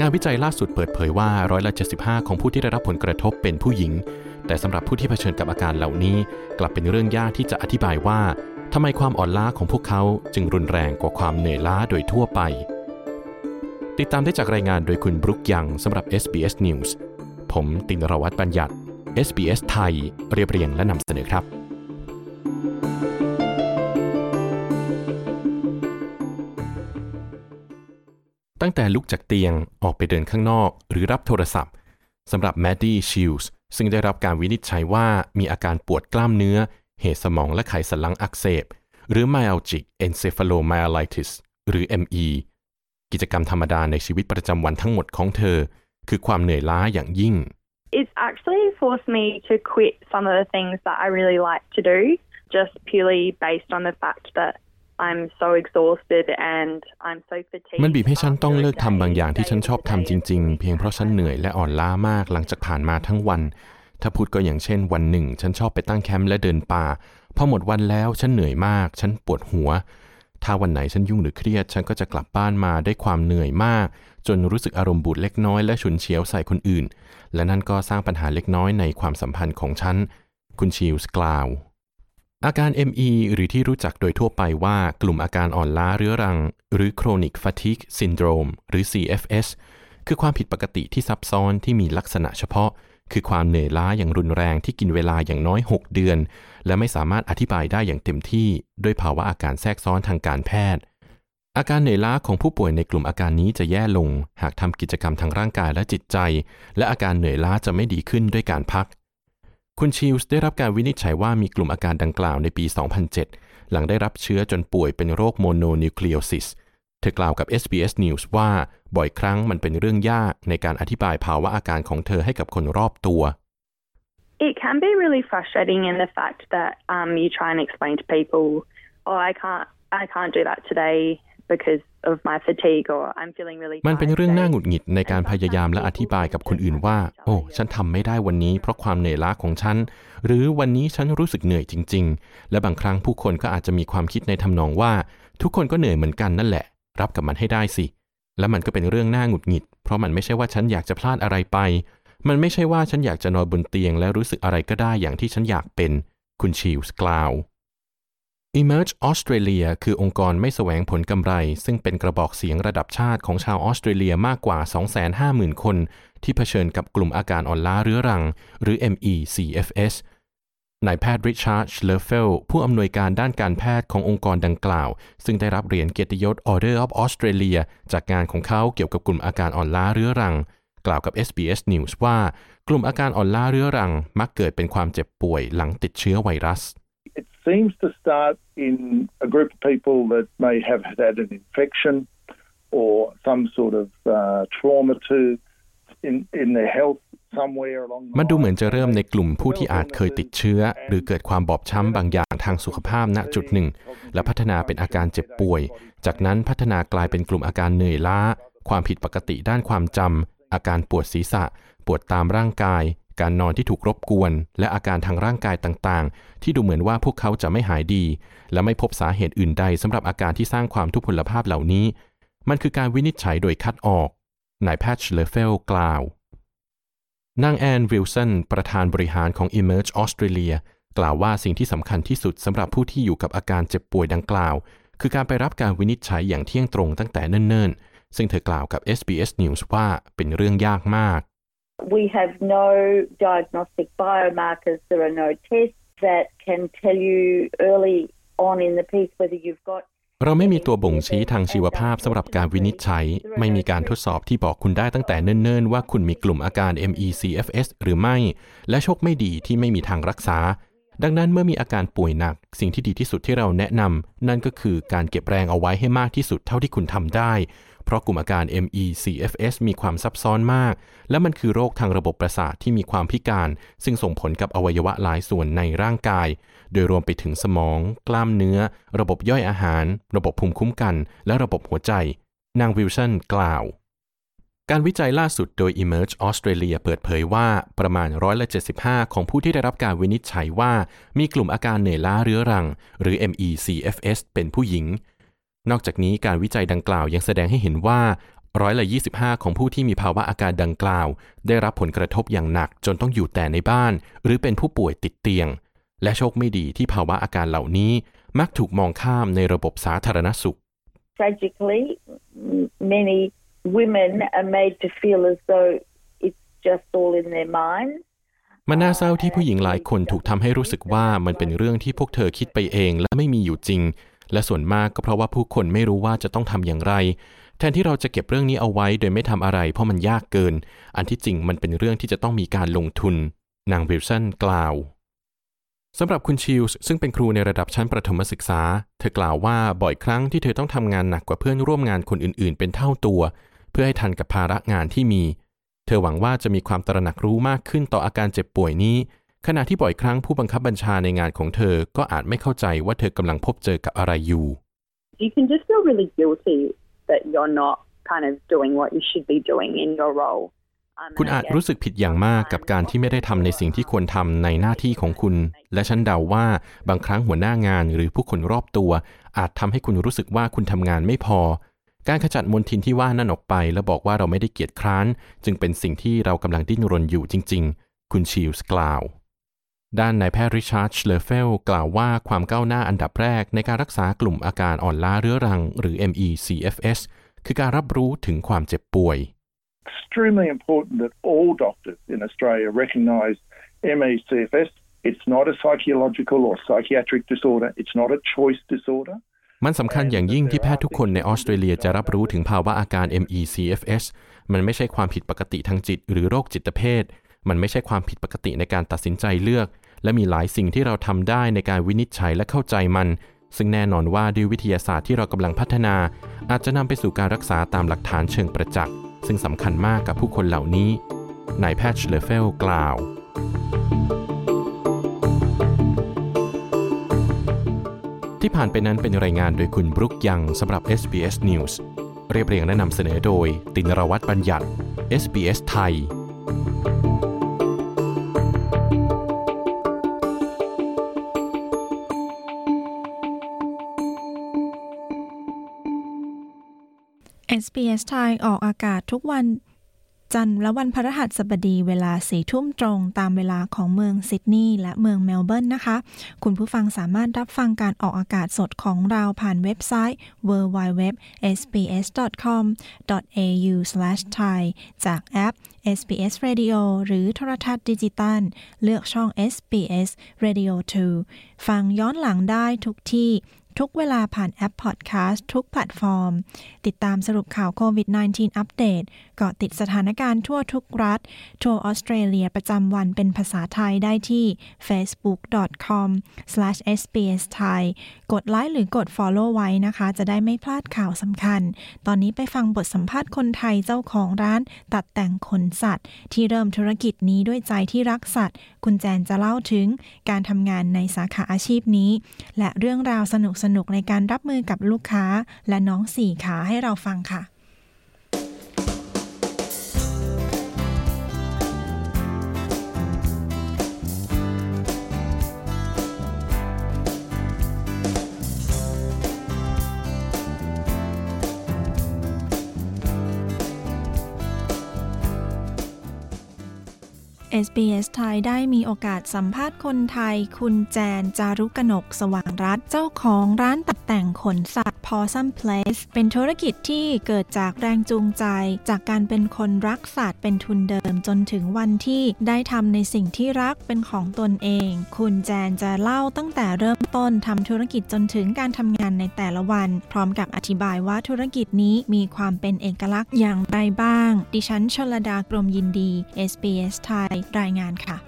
งานวิจัยล่าสุดเปิดเผยว่าร้อยละ75 ของผู้ที่ได้รับผลกระทบเป็นผู้หญิง แต่สำหรับผู้ที่เผชิญกับอาการเหล่านี้ กลับเป็นเรื่องยากที่จะอธิบายว่าทำไมความอ่อนล้าของพวกเขาจึงรุนแรงกว่าความเหนื่อยล้าโดยทั่วไป ติดตามได้จากรายงานโดยคุณบรุกยังสำหรับ SBS News ผมตินรวัตรบัญญัติ SBS ไทยเรียบเรียงและนำเสนอครับ ตั้งแต่ลุกจากเตียงออกไปเดินข้างนอกหรือรับโทรศัพท์สำหรับแมดดี้ชิลส์ซึ่งได้รับการวินิจฉัยว่ามีอาการปวดกล้ามเนื้อ เหตุสมองและไขสันหลังอักเสบ หรือ myalgic encephalomyelitis หรือ ME กิจกรรมธรรมดาในชีวิตประจำวันทั้งหมดของเธอ คือความเหนื่อยล้าอย่างยิ่ง It's actually forced me to quit some of the things that I really like to do, just purely based on the fact that มันบีบให้ฉันต้องเลิกทำบางอย่างที่ฉันชอบทำจริง ๆ เพียงเพราะฉันเหนื่อยและอ่อนล้ามากหลังจากผ่านมาทั้งวัน ถ้าพูดก็อย่างเช่น วันหนึ่ง ฉันชอบไปตั้งแคมป์และเดินป่า พอหมดวันแล้วฉันเหนื่อยมาก ฉันปวดหัว ถ้าวันไหนฉันยุ่งหรือเครียด ฉันก็จะกลับบ้านมาด้วยความเหนื่อยมาก จนรู้สึกอารมณ์บูดเล็กน้อยและฉุนเฉียวใส่คนอื่น และนั่นก็สร้างปัญหาเล็กน้อยในความสัมพันธ์ของฉัน คุณชิลส์กล่าว อาการ ME หรือที่รู้จักโดยทั่วไปว่ากลุ่มอาการอ่อนล้าเรื้อรัง หรือ Chronic Fatigue Syndrome หรือ CFS คือความผิดปกติที่ซับซ้อนที่มีลักษณะเฉพาะ คือความเหนื่อยล้าอย่างรุนแรงที่กินเวลาอย่างน้อย 6 เดือน และไม่สามารถอธิบายได้อย่างเต็มที่ ด้วยภาวะอาการแทรกซ้อนทางการแพทย์ อาการเหนื่อยล้าของผู้ป่วยในกลุ่มอาการนี้จะแย่ลง หากทำกิจกรรมทางร่างกายและจิตใจ และอาการเหนื่อยล้าจะไม่ดีขึ้นด้วยการพัก คุณชิลส์ได้รับการวินิจฉัยว่ามีกลุ่มอาการดังกล่าวในปี 2007 หลังได้รับเชื้อจนป่วยเป็นโรคโมโนนิวคลีโอซิสเธอกล่าวกับ SBS News ว่าบ่อยครั้งมันเป็นเรื่องยากในการอธิบายภาวะอาการของเธอให้กับคนรอบตัว It can be really frustrating in the fact that um, you try and explain to people, oh, I can't, I can't do that today. Because of my fatigue or I'm feeling really มันเป็นเรื่อง tired น่า today. หงุดหงิดในการพยายามและอธิบายกับคนอื่นว่า โอ้ ฉันทำไม่ได้วันนี้เพราะความเหนื่อยล้าของฉัน หรือวันนี้ฉันรู้สึกเหนื่อยจริง ๆ และบางครั้งผู้คนก็อาจจะมีความคิดในทำนองว่า ทุกคนก็เหนื่อยเหมือนกันนั่นแหละ รับกับมันให้ได้สิ และมันก็เป็นเรื่องน่าหงุดหงิด เพราะมันไม่ใช่ว่าฉันอยากจะพลาดอะไรไป มันไม่ใช่ว่าฉันอยากจะนอนบนเตียง และรู้สึกอะไรก็ได้อย่างที่ฉันอยากเป็น คุณชิลส์กล่าว Emerge Australia คือองค์กรไม่แสวงผลกำไร ซึ่งเป็นกระบอกเสียงระดับชาติของชาวออสเตรเลียมากกว่า 250,000 คน ที่เผชิญกับกลุ่มอาการอ่อนล้าเรื้อรัง หรือ MECFS นายแพทย์ริชาร์ดเลเฟลผู้อำนวยการด้านการแพทย์ขององค์กรดังกล่าว ซึ่งได้รับเหรียญเกียรติยศ Order of Australia จากงานของเขาเกี่ยวกับกลุ่มอาการอ่อนล้าเรื้อรัง กล่าวกับ SBS News ว่ากลุ่มอาการอ่อนล้าเรื้อรัง มักเกิดเป็นความเจ็บป่วยหลังติดเชื้อไวรัส seems to start in a group of people that may have had an infection or some sort of uh, trauma to in, in their health somewhere along the มันดูเหมือนจะเริ่มในกลุ่มผู้ที่อาจเคยติดเชื้อ หรือเกิดความบอบช้ำบางอย่างทางสุขภาพณจุดหนึ่ง และพัฒนาเป็นอาการเจ็บป่วย จากนั้นพัฒนากลายเป็นกลุ่มอาการเหนื่อยล้า ความผิดปกติด้านความจำอาการปวดศีรษะ ปวดตามร่างกาย การนอนที่ถูกรบกวน และอาการทางร่างกายต่างๆ ที่ดูเหมือนว่าพวกเขาจะไม่หายดี และไม่พบสาเหตุอื่นใดสำหรับอาการที่สร้างความทุพพลภาพเหล่านี้ มันคือการวินิจฉัยโดยคัดออกนายแพทย์เลเฟลกล่าวนางแอนวิลสันประธานบริหารของ Emerge Australia กล่าวว่าสิ่งที่สำคัญที่สุดสำหรับผู้ที่อยู่กับอาการเจ็บป่วยดังกล่าว คือการไปรับการวินิจฉัยอย่างเที่ยงตรงตั้งแต่เนิ่นๆ ซึ่งเธอกล่าวกับ SBS News ว่าเป็นเรื่องยากมาก We have no diagnostic biomarkers. There are no tests that can tell you early on in the piece whether you've got เราไม่มีตัวบ่งชี้ทางชีวภาพสำหรับการวินิจฉัย ไม่มีการทดสอบที่บอกคุณได้ตั้งแต่เนิ่นๆ ว่าคุณมีกลุ่มอาการ MECFS หรือไม่ และโชคไม่ดีที่ไม่มีทางรักษา ดังนั้นเมื่อมีอาการป่วยหนัก สิ่งที่ดีที่สุดที่เราแนะนำนั่นก็คือการเก็บแรงเอาไว้ให้มากที่สุดเท่าที่คุณทำได้ เพราะกลุ่มอาการ MECFS มีความซับซ้อนมาก และมันคือโรคทางระบบประสาทที่มีความพิการ ซึ่งส่งผลกับอวัยวะหลายส่วนในร่างกาย โดยรวมไปถึงสมอง กล้ามเนื้อ ระบบย่อยอาหาร ระบบภูมิคุ้มกัน และระบบหัวใจ นางวิลสันกล่าว การวิจัยล่าสุดโดย Emerge Australia เปิดเผยว่าประมาณร้อยละ75 ของผู้ที่ได้รับการวินิจฉัยว่า มีกลุ่มอาการเหนื่อยล้าเรื้อรัง หรือ MECFS เป็นผู้หญิง นอกจากนี้การวิจัยดังกล่าวยังแสดงให้เห็นว่าร้อยละ25 ของผู้ที่มีภาวะอาการดังกล่าว ได้รับผลกระทบอย่างหนักจนต้องอยู่แต่ในบ้าน หรือเป็นผู้ป่วยติดเตียง และโชคไม่ดีที่ภาวะอาการเหล่านี้มักถูกมองข้ามในระบบสาธารณสุข tragically m- many women are made to feel as though it's just all in their minds. มันน่าเศร้าที่ผู้หญิงหลายคนถูกทำให้รู้สึกว่ามันเป็นเรื่องที่พวกเธอคิดไปเองและไม่มีอยู่จริง และส่วนมากก็เพราะว่าผู้คนไม่รู้ว่าจะต้องทำอย่างไร แทนที่เราจะเก็บเรื่องนี้เอาไว้โดยไม่ทำอะไร เพราะมันยากเกิน อันที่จริงมันเป็นเรื่องที่จะต้องมีการลงทุน นางวิลสันกล่าวสำหรับคุณชิลส์ซึ่งเป็นครูในระดับชั้นประถมศึกษา เธอกล่าวว่าบ่อยครั้งที่เธอต้องทำงานหนักกว่าเพื่อนร่วมงานคนอื่นๆ เป็นเท่าตัว เพื่อให้ทันกับภาระงานที่มี เธอหวังว่าจะมีความตระหนักรู้มากขึ้นต่ออาการเจ็บป่วยนี้ ขณะที่บ่อยครั้งผู้บังคับบัญชาในงานของเธอก็อาจไม่เข้าใจว่าเธอกำลังพบเจอกับอะไรอยู่ You can just feel really guilty that you're not kind of doing what you should be doing in your role. Um, คุณ and I อาจ guess รู้สึกผิดอย่างมากกับการที่ไม่ได้ทำในสิ่งที่ควรทำในหน้าที่ของคุณ และฉันเดาว่าบางครั้งหัวหน้างานหรือผู้คนรอบตัว อาจทำให้คุณรู้สึกว่าคุณทำงานไม่พอ การขจัดมลทินที่ว่านั่นออกไป และบอกว่าเราไม่ได้เกียจคร้าน จึงเป็นสิ่งที่เรากำลังดิ้นรนอยู่จริง ๆ คุณชิลส์กล่าว ด้านนายแพทย์ริชาร์ดเลเฟลกล่าวว่าความก้าวหน้าอันดับแรกในการรักษากลุ่มอาการอ่อนล้าเรื้อรัง หรือ MECFS คือการรับรู้ถึงความเจ็บป่วย extremely important that all doctors in Australia recognise MECFS. It's not a psychological or psychiatric disorder. It's not a choice disorder. มันสำคัญอย่างยิ่งที่แพทย์ทุกคนในออสเตรเลียจะรับรู้ถึงภาวะอาการ MECFS มันไม่ใช่ความผิดปกติทางจิตหรือโรคจิตเภท มันไม่ใช่ความผิดปกติในการตัดสินใจเลือก และมีหลายสิ่งที่เราทำได้ในการวินิจฉัยและเข้าใจมัน ซึ่งแน่นอนว่าด้วยวิทยาศาสตร์ที่เรากำลังพัฒนา อาจจะนำไปสู่การรักษาตามหลักฐานเชิงประจักษ์ซึ่งสำคัญมากกับผู้คนเหล่านี้นายแพทย์เลเฟลกล่าวที่ผ่านไปนั้นเป็นรายงานโดยคุณบรุกยังสำหรับ SBS News เรียบเรียงและนำเสนอโดย ตินรวัตรบัญญัติ SBS ไทย SBS ไทยออกอากาศทุกวันจันทร์และวันพฤหัสบดีเวลาสี่ทุ่มตรงตามเวลาของเมืองซิดนีย์และเมืองเมลเบิร์นนะคะ คุณผู้ฟังสามารถรับฟังการออกอากาศสดของเราผ่านเว็บไซต์ www.sbs.com.au/thai จากแอป SBS Radio หรือโทรทัศน์ดิจิตัล เลือกช่อง SBS Radio 2 ฟังย้อนหลังได้ทุกที่ ทุกเวลาผ่านแอปพอดแคสต์ทุกแพลตฟอร์ม ติดตามสรุปข่าวโควิด -19 อัปเดตเกาะติดสถานการณ์ทั่วทุกรัฐ ทั่วออสเตรเลียประจำวันเป็นภาษาไทยได้ที่ facebook.com/sbs thai กดไลค์หรือกด follow ไว้นะคะ จะได้ไม่พลาดข่าวสำคัญ ตอนนี้ไปฟังบทสัมภาษณ์คนไทยเจ้าของร้านตัดแต่งขนสัตว์ ที่เริ่มธุรกิจนี้ด้วยใจที่รักสัตว์ คุณแจนจะเล่าถึงการทำงานในสาขาอาชีพนี้ และเรื่องราวสนุกสนุกในการรับมือกับลูกค้าและน้องสี่ขาให้เราฟังค่ะ SBS ไทยได้มีโอกาสสัมภาษณ์คนไทย คุณแจนจารุกนกสว่างรัฐเจ้าของร้านตัดแต่งขนสัตว์ Possum Place เป็นธุรกิจที่เกิดจากแรงจูงใจ จากการเป็นคนรักสัตว์เป็นทุนเดิมจนถึงวันที่ได้ทำในสิ่งที่รักเป็นของตนเอง คุณแจนจะเล่าตั้งแต่เริ่มต้นทำธุรกิจจนถึงการทำงานในแต่ละวัน พร้อมกับอธิบายว่าธุรกิจนี้มีความเป็นเอกลักษณ์อย่างไรบ้าง ดิฉันชลดากรมยินดี SBS ไทยรายงานค่ะ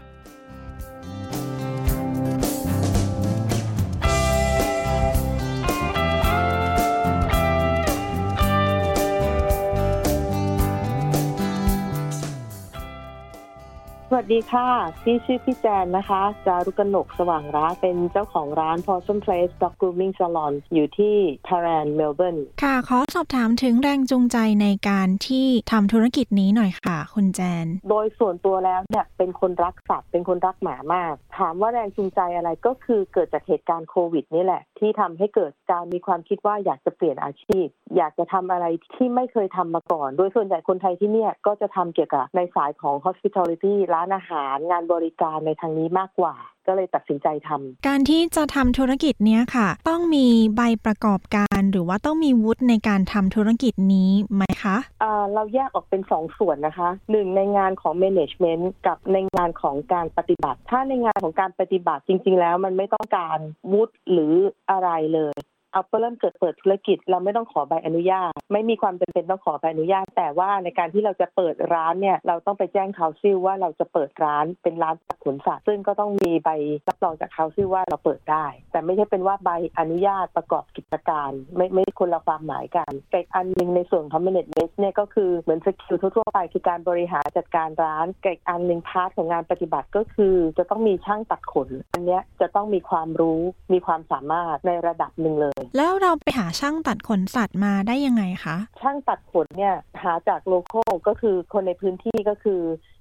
สวัสดีค่ะ พี่ชื่อพี่แจนนะคะ จารุกนกสว่างรัตเป็นเจ้าของร้าน Possum Place Dog Grooming Salon อยู่ที่ทารันเมลเบิร์นค่ะ ขอสอบถามถึงแรงจูงใจในการที่ทำธุรกิจนี้หน่อยค่ะ คุณแจน โดยส่วนตัวแล้วเนี่ยเป็นคนรักสัตว์ เป็นคนรักหมามาก ถามว่าแรงจูงใจอะไรก็คือเกิดจากเหตุการณ์โควิดนี่แหละ ที่ทำให้เกิดการมีความคิดว่าอยากจะเปลี่ยนอาชีพ อยากจะทำอะไรที่ไม่เคยทำมาก่อน โดยส่วนใหญ่คนไทยที่เนี่ยก็จะทำเกี่ยวกับในสายของ hospitality ร้านอาหารงานบริการในทางนี้มากกว่า ก็เลยตัดสินใจทำการที่จะทำธุรกิจเนี้ยค่ะ ต้องมีใบประกอบการหรือว่าต้องมีวุฒิในการทำธุรกิจนี้ไหมคะเราแยกออกเป็นสองส่วนนะคะหนึ่งในงานของ management กับในงานของการปฏิบัติ ถ้าในงานของการปฏิบัติจริง ๆ แล้วมันไม่ต้องการวุฒิหรืออะไรเลย เอาเริ่มเกิดเปิดธุรกิจ เราไม่ต้องขอใบอนุญาต ไม่มีความจำเป็นต้องขอใบอนุญาต แต่ว่าในการที่เราจะเปิดร้านเนี่ยเราต้องไปแจ้งคาซิลว่าเราจะเปิดร้านเป็นร้านตัดขนสัตว์ซึ่งก็ต้องมีใบรับรองจากคาซิลว่าเราเปิดได้ แต่ไม่ใช่เป็นว่าใบอนุญาตประกอบกิจการ ไม่ไม่คนละความหมายกันแต่อันนึงในส่วนของ management เนี่ยก็คือเหมือน skill ทั่วๆไปคือการบริหารจัดการร้านแต่อันหนึ่ง part ของงานปฏิบัติก็คือ จะต้องมีช่างตัดขน อันนี้จะต้องมีความรู้มีความสามารถในระดับหนึ่งเลยแล้วเราไปหาช่างตัดขนสัตว์มาได้ยังไงคะ ช่างตัดขนเนี่ยหาจาก local ก็คือคนในพื้นที่ก็คือ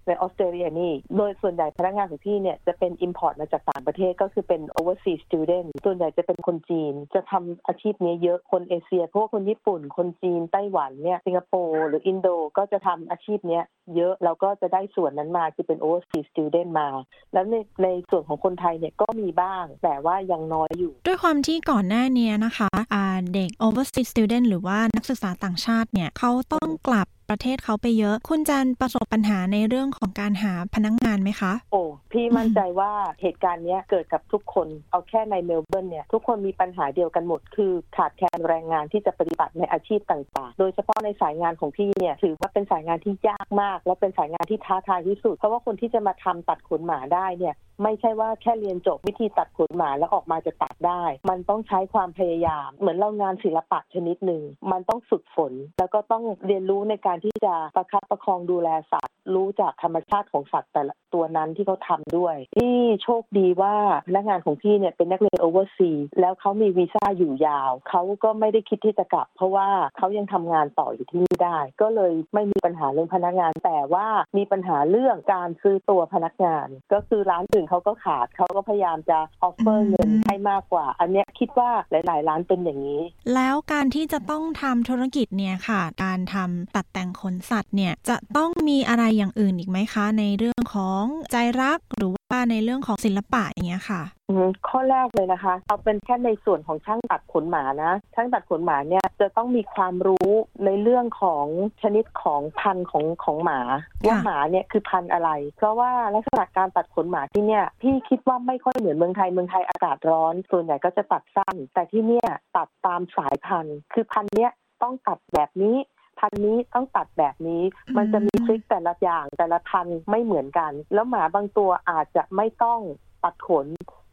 ในออสเตรเลียนี่ โดยส่วนใหญ่พนักงานของพี่เนี่ยจะเป็น import มาจากต่างประเทศก็คือเป็น overseas student ส่วนใหญ่จะเป็นคนจีน จะทำอาชีพนี้เยอะคนเอเชียพวกคนญี่ปุ่น คนจีนไต้หวันเนี่ยสิงคโปร์หรืออินโดก็จะทำอาชีพนี้เยอะแล้วก็จะได้ส่วนนั้นมาคือเป็น overseas student มา แล้วในในส่วนของคนไทยเนี่ยก็มีบ้าง แต่ว่ายังน้อยอยู่ ด้วยความที่ก่อนหน้านี้นะคะเด็ก overseas student หรือว่านักศึกษาต่างชาติเนี่ยเขาต้องกลับ ประเทศเขาไปเยอะ คุณจันประสบปัญหาในเรื่องของการหาพนักงงานไหมคะ โอ้พี่มั่นใจว่าเหตุการณ์นี้เกิดกับทุกคน เอาแค่ในเมลเบิร์นเนี่ยทุกคนมีปัญหาเดียวกันหมด คือขาดแคลนแรงงานที่จะปฏิบัติในอาชีพต่างๆ โดยเฉพาะในสายงานของพี่เนี่ยถือว่าเป็นสายงานที่ยากมาก และเป็นสายงานที่ท้าทายที่สุด เพราะว่าคนที่จะมาทำตัดขนหมาได้เนี่ย ไม่ใช่ว่าแค่เรียนจบวิธีตัดขนหมาแล้วออกมาจะตัดได้ มันต้องใช้ความพยายาม เหมือนเรางานศิลปะชนิดหนึ่ง มันต้องฝึกฝน แล้วก็ต้องเรียนรู้ในการที่จะประคับประคองดูแลสัตว์ รู้จากธรรมชาติของสัตว์แต่ละตัวนั้นที่เขาทำด้วยนี่โชคดีว่าพนักงานของพี่เนี่ยเป็นนักเรียนโอเวอร์ซีแล้วเขามีวีซ่าอยู่ยาว เขาก็ไม่ได้คิดที่จะกลับ เพราะว่าเขายังทำงานต่ออยู่ที่นี่ได้ ก็เลยไม่มีปัญหาเรื่องพนักงาน แต่ว่ามีปัญหาเรื่องการซื้อตัวพนักงาน ก็คือร้านอื่นเขาก็ขาดเขาก็พยายามจะออฟเฟอร์เงินให้มากกว่า อันเนี้ยคิดว่าหลาย ๆ ร้านเป็นอย่างนี้ แล้วการที่จะต้องทำธุรกิจเนี่ยค่ะ การทำตัดแต่งขนสัตว์เนี่ยจะต้องมีอะไรอย่างอื่นอีกไหมคะ ในเรื่องของใจรักหรือ ว่าในเรื่องของศิลปะอย่างเงี้ยค่ะข้อแรกเลยนะคะ เอาเป็นแค่ในส่วนของช่างตัดขนหมานะ ช่างตัดขนหมาเนี่ยจะต้องมีความรู้ในเรื่องของชนิดของพันธุ์ของของหมาว่าหมาเนี่ยคือพันธุ์อะไร เพราะว่าลักษณะการตัดขนหมาที่เนี่ยพี่คิดว่าไม่ค่อยเหมือนเมืองไทยเมืองไทยอากาศร้อน ส่วนใหญ่ก็จะตัดสั้น แต่ที่เนี่ยตัดตามสายพันธุ์ คือพันธุ์เนี้ยต้องตัดแบบนี้ พันนี้ต้องตัดแบบนี้ มันจะมีทริคแต่ละอย่างแต่ละพันไม่เหมือนกัน แล้วหมาบางตัวอาจจะไม่ต้องตัดขน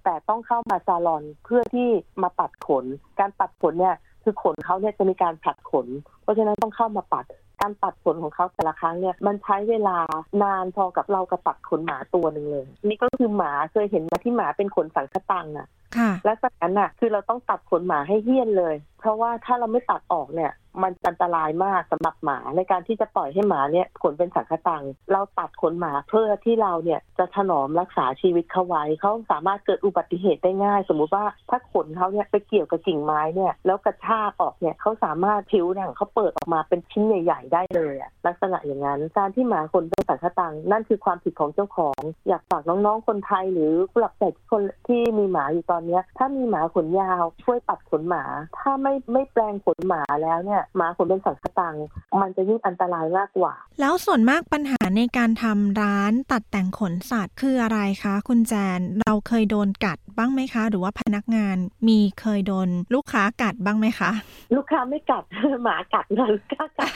แต่ต้องเข้ามาซาลอนเพื่อที่มาปัดขน การปัดขนเนี่ยคือขนเขาเนี่ยจะมีการผลัดขน เพราะฉะนั้นต้องเข้ามาปัดการปัดขนของเขาแต่ละครั้งเนี่ย มันใช้เวลานานพอกับเรากระปัดขนหมาตัวหนึ่งเลย นี่ก็คือหมาเคยเห็นมาที่หมาเป็นขนสังคตังอะค่ะและจากนั้นน่ะ คือเราต้องตัดขนหมาให้เหี้ยนเลย เพราะว่าถ้าเราไม่ตัดออกเนี่ย มันอันตรายมากสำหรับหมาในการที่จะปล่อยให้หมาเนี่ยขนเป็นสังคตัง เราตัดขนหมาเพื่อที่เราเนี่ยจะถนอมรักษาชีวิตเขาไว้เขาสามารถเกิดอุบัติเหตุได้ง่าย สมมุติว่าถ้าขนเขาเนี่ยไปเกี่ยวกับกิ่งไม้เนี่ยแล้วกระชากออกเนี่ยเขาสามารถผิวหนังเขาเปิดออกมาเป็นชิ้นใหญ่ ๆ ได้เลยอะลักษณะอย่างนั้นการที่หมาขนเป็นสังคตัง นั่นคือความผิดของเจ้าของ อยากฝากน้องๆคนไทยหรือผู้หลักใหญ่คนที่มีหมาอยู่ตอนนี้ถ้ามีหมาขนยาวช่วยตัดขนหมา ถ้าไม่ไม่แปลงขนหมาแล้วเนี่ยมาขนเป็นสังคตัง มันจะยิ่งอันตรายมากกว่า แล้วส่วนมากปัญหาในการทำร้านตัดแต่งขนสัตว์คืออะไรคะ คุณแจนเราเคยโดนกัดบ้างไหมคะ หรือว่าพนักงานมีเคยโดนลูกค้ากัดบ้างไหมคะ ลูกค้าไม่กัดหมากัดนะลูกค้ากัด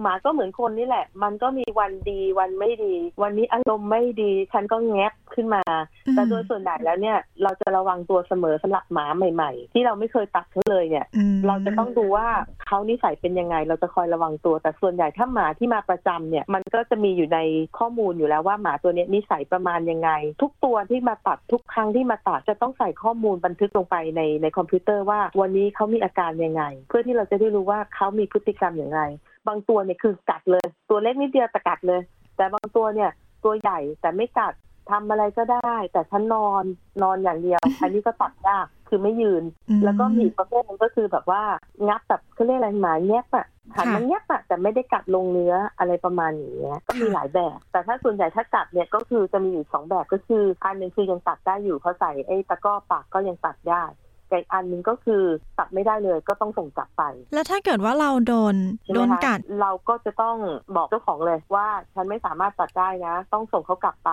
หมาก็เหมือนคนนี่แหละ มันก็มีวันดีวันไม่ดี วันนี้อารมณ์ไม่ดี ฉันก็แงบขึ้นมา แต่โดยส่วนใหญ่แล้วเนี่ย เราจะระวังตัวเสมอสำหรับหมาใหม่ ๆ ที่เราไม่เคยตัดเขาเลยเนี่ย เราจะต้องดูว่าาเขานิสัยเป็นยังไง เราจะคอยระวังตัว แต่ส่วนใหญ่ถ้าหมาที่มาประจำเนี่ย มันก็จะมีอยู่ในข้อมูลอยู่แล้วว่าหมาตัวนี้นิสัยประมาณยังไง ทุกตัวที่มาตัดทุกครั้งที่มาตัดจะต้องใส่ข้อมูลบันทึกลงไปในในคอมพิวเตอร์ว่าวันนี้เขามีอาการยังไง เพื่อที่เราจะได้รู้ว่าเขามีพฤติกรรมอย่างไร บางตัวเนี่ยคือกัดเลย ตัวเล็กนิดเดียวแต่กัดเลย แต่บางตัวเนี่ยตัวใหญ่แต่ไม่กัดทำอะไรก็ได้ แต่ฉันนอนนอนอย่างเดียวอันนี้ก็ตัดยาก คือไม่ยืน แล้วก็มีอีกประเภทหนึงก็คือแบบว่างับแบบเขาเรียกอะไรหมาแยบอะหันมันแยบอะแต่ไม่ได้กัดลงเนื้ออะไรประมาณอย่างเงี้ยก็มีหลายแบบ แต่ถ้าส่วนใหญ่ถ้ากัดเนี่ยก็คือจะมีอยู่สองแบบก็คืออันหนึ่งคือยังตัดได้อยู่เขาใส่ไอ้ตะกร้อปากก็ยังตัดได้แต่ อีกอันหนึ่งก็คือตัดไม่ได้เลยก็ต้องส่งกลับไป แล้วถ้าเกิดว่าเราโดนใช่ไหมโดนคะกัดเราก็จะต้องบอกเจ้าของเลยว่าฉันไม่สามารถตัดได้นะ ต้องส่งเขากลับไป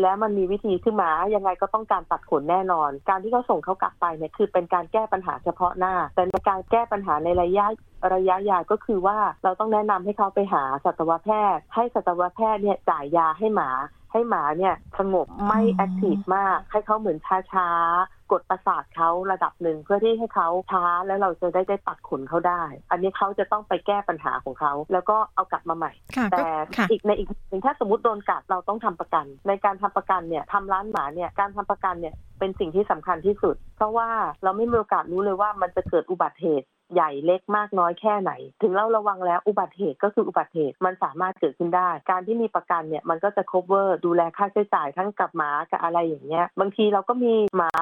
แล้วมันมีวิธีขึ้นมายังไงก็ต้องการตัดขนแน่นอน การที่เขาส่งเขากลับไปเนี่ยคือเป็นการแก้ปัญหาเฉพาะหน้า แต่ในการแก้ปัญหาในระยะระยะยาวก็คือว่าเราต้องแนะนำให้เขาไปหาสัตวแพทย์ ให้สัตวแพทย์เนี่ยจ่ายยาให้หมาให้หมาเนี่ยสงบไม่แอคทีฟมาก ให้เขาเหมือนช้าๆ กดประสาทเขาระดับหนึ่งเพื่อที่ให้เขาช้าแล้วเราจะได้ได้ตัดขนเขาได้ อันนี้เขาจะต้องไปแก้ปัญหาของเขา แล้วก็เอากลับมาใหม่ค่ะก็แต่ค่ะอีกในอีกหนึ่งถ้าสมมติโดนกัดเราต้องทำประกัน ในการทำประกันเนี่ยทำร้านหมาเนี่ยการทำประกันเนี่ยเป็นสิ่งที่สำคัญที่สุด เพราะว่าเราไม่มีโอกาสรู้เลยว่ามันจะเกิดอุบัติเหตุ ใหญ่เล็กมากน้อยแค่ไหน ถึงเราระวังแล้วอุบัติเหตุก็คืออุบัติเหตุมันสามารถเกิดขึ้นได้ การที่มีประกันเนี่ยมันก็จะ cover ดูแลค่าใช้จ่ายทั้งกับหมากับอะไรอย่างเงี้ย บางทีเราก็มีหมา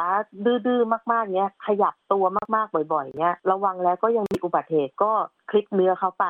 ดื้อๆมากๆเนี้ยขยับตัวมากๆบ่อยๆเนี้ยระวังแล้วก็ยังมีอุบัติเหตุก็คลิกเนื้อเขาไป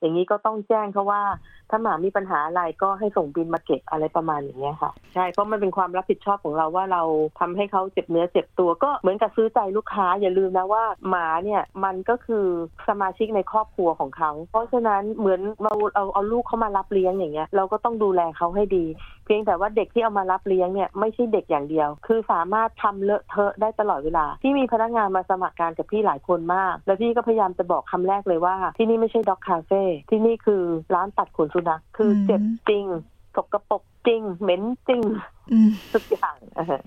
อย่างนี้ก็ต้องแจ้งเขาว่า ถ้าหมามีปัญหาอะไรก็ให้ส่งบินมาเก็บอะไรประมาณอย่างเงี้ยค่ะ ใช่เพราะมันเป็นความรับผิดชอบของเราว่าเราทำให้เขาเจ็บเนื้อเจ็บตัวก็เหมือนกับซื้อใจลูกค้าอย่าลืมนะว่าหมาเนี่ยมันก็คือสมาชิกในครอบครัวของเขา เพราะฉะนั้นเหมือนเราเอาเอาลูกเขามารับเลี้ยงอย่างเงี้ยเราก็ต้องดูแลเขาให้ดี เพียงแต่ว่าเด็กที่เอามารับเลี้ยงเนี่ยไม่ใช่เด็กอย่างเดียว คือสามารถทำเลอะเทอะได้ตลอดเวลา ที่มีพนักงานมาสมัครงานกับพี่หลายคนมาก แล้วพี่ก็พยายามจะบอกคำแรกเลยว่า ที่นี่ไม่ใช่ด็อกคาเฟ่ที่นี่คือร้านตัดขนสุนัขคือเจ็บจริงสกปรกจริง เหม็นจริงอืมทุกอย่างอ่าฮะ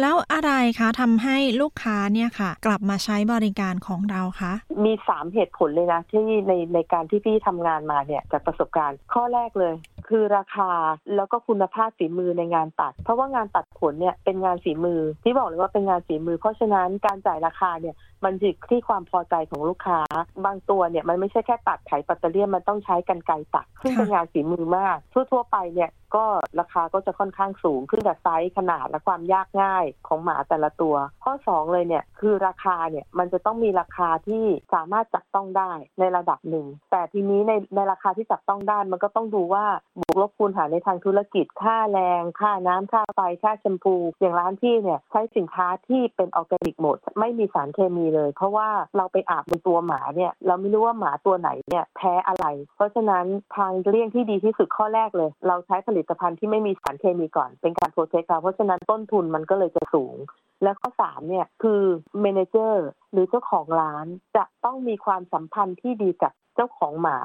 แล้วอะไรคะทำให้ลูกค้าเนี่ยค่ะ กลับมาใช้บริการของเราคะมีสามเหตุผลเลยนะ ที่ในในการที่พี่ทำงานมาเนี่ยจากประสบการณ์ข้อแรกเลย คือราคาแล้วก็คุณภาพฝีมือในงานตัด เพราะว่างานตัดขนเนี่ยเป็นงานฝีมือที่บอกเลยว่าเป็นงานฝีมือ เพราะฉะนั้นการจ่ายราคาเนี่ยมันอยู่ที่ความพอใจของลูกค้า บางตัวเนี่ยมันไม่ใช่แค่ตัดไถปัตเตอร์เลียนมันต้องใช้กรรไกรตัดซึ่งเป็นงานฝีมือมาก ทั่วๆไปเนี่ยก็ราคาก็จะค่อนข้างสูงขึ้นกับไซส์ขนาดและความยากง่ายของหมาแต่ละตัว ข้อสองเลยเนี่ยคือราคาเนี่ยมันจะต้องมีราคาที่สามารถจับต้องได้ในระดับหนึ่ง แต่ทีนี้ในในราคาที่จับต้องได้มันก็ต้องดูว่าบวกลบคูณหารในทางธุรกิจ ค่าแรง ค่าน้ำค่าไฟค่าแชมพู อย่างร้านพี่เนี่ยใช้สินค้าที่เป็นออร์แกนิกหมด ไม่มีสารเคมีเลย เพราะว่าเราไปอาบบนตัวหมาเนี่ย เราไม่รู้ว่าหมาตัวไหนเนี่ยแพ้อะไร เพราะฉะนั้นทางเลี่ยงที่ดีที่สุดข้อแรกเลย เราใช้ผลิตภัณฑ์ที่ไม่มีสารเคมีก่อน เป็นการโปรเทคเราเพราะฉะนั้นต้นทุนมันก็เลยจะสูง และข้อสามเนี่ยคือเมนเจอร์หรือเจ้าของร้านจะต้องมีความสัมพันธ์ที่ดีกับเจ้าของหมา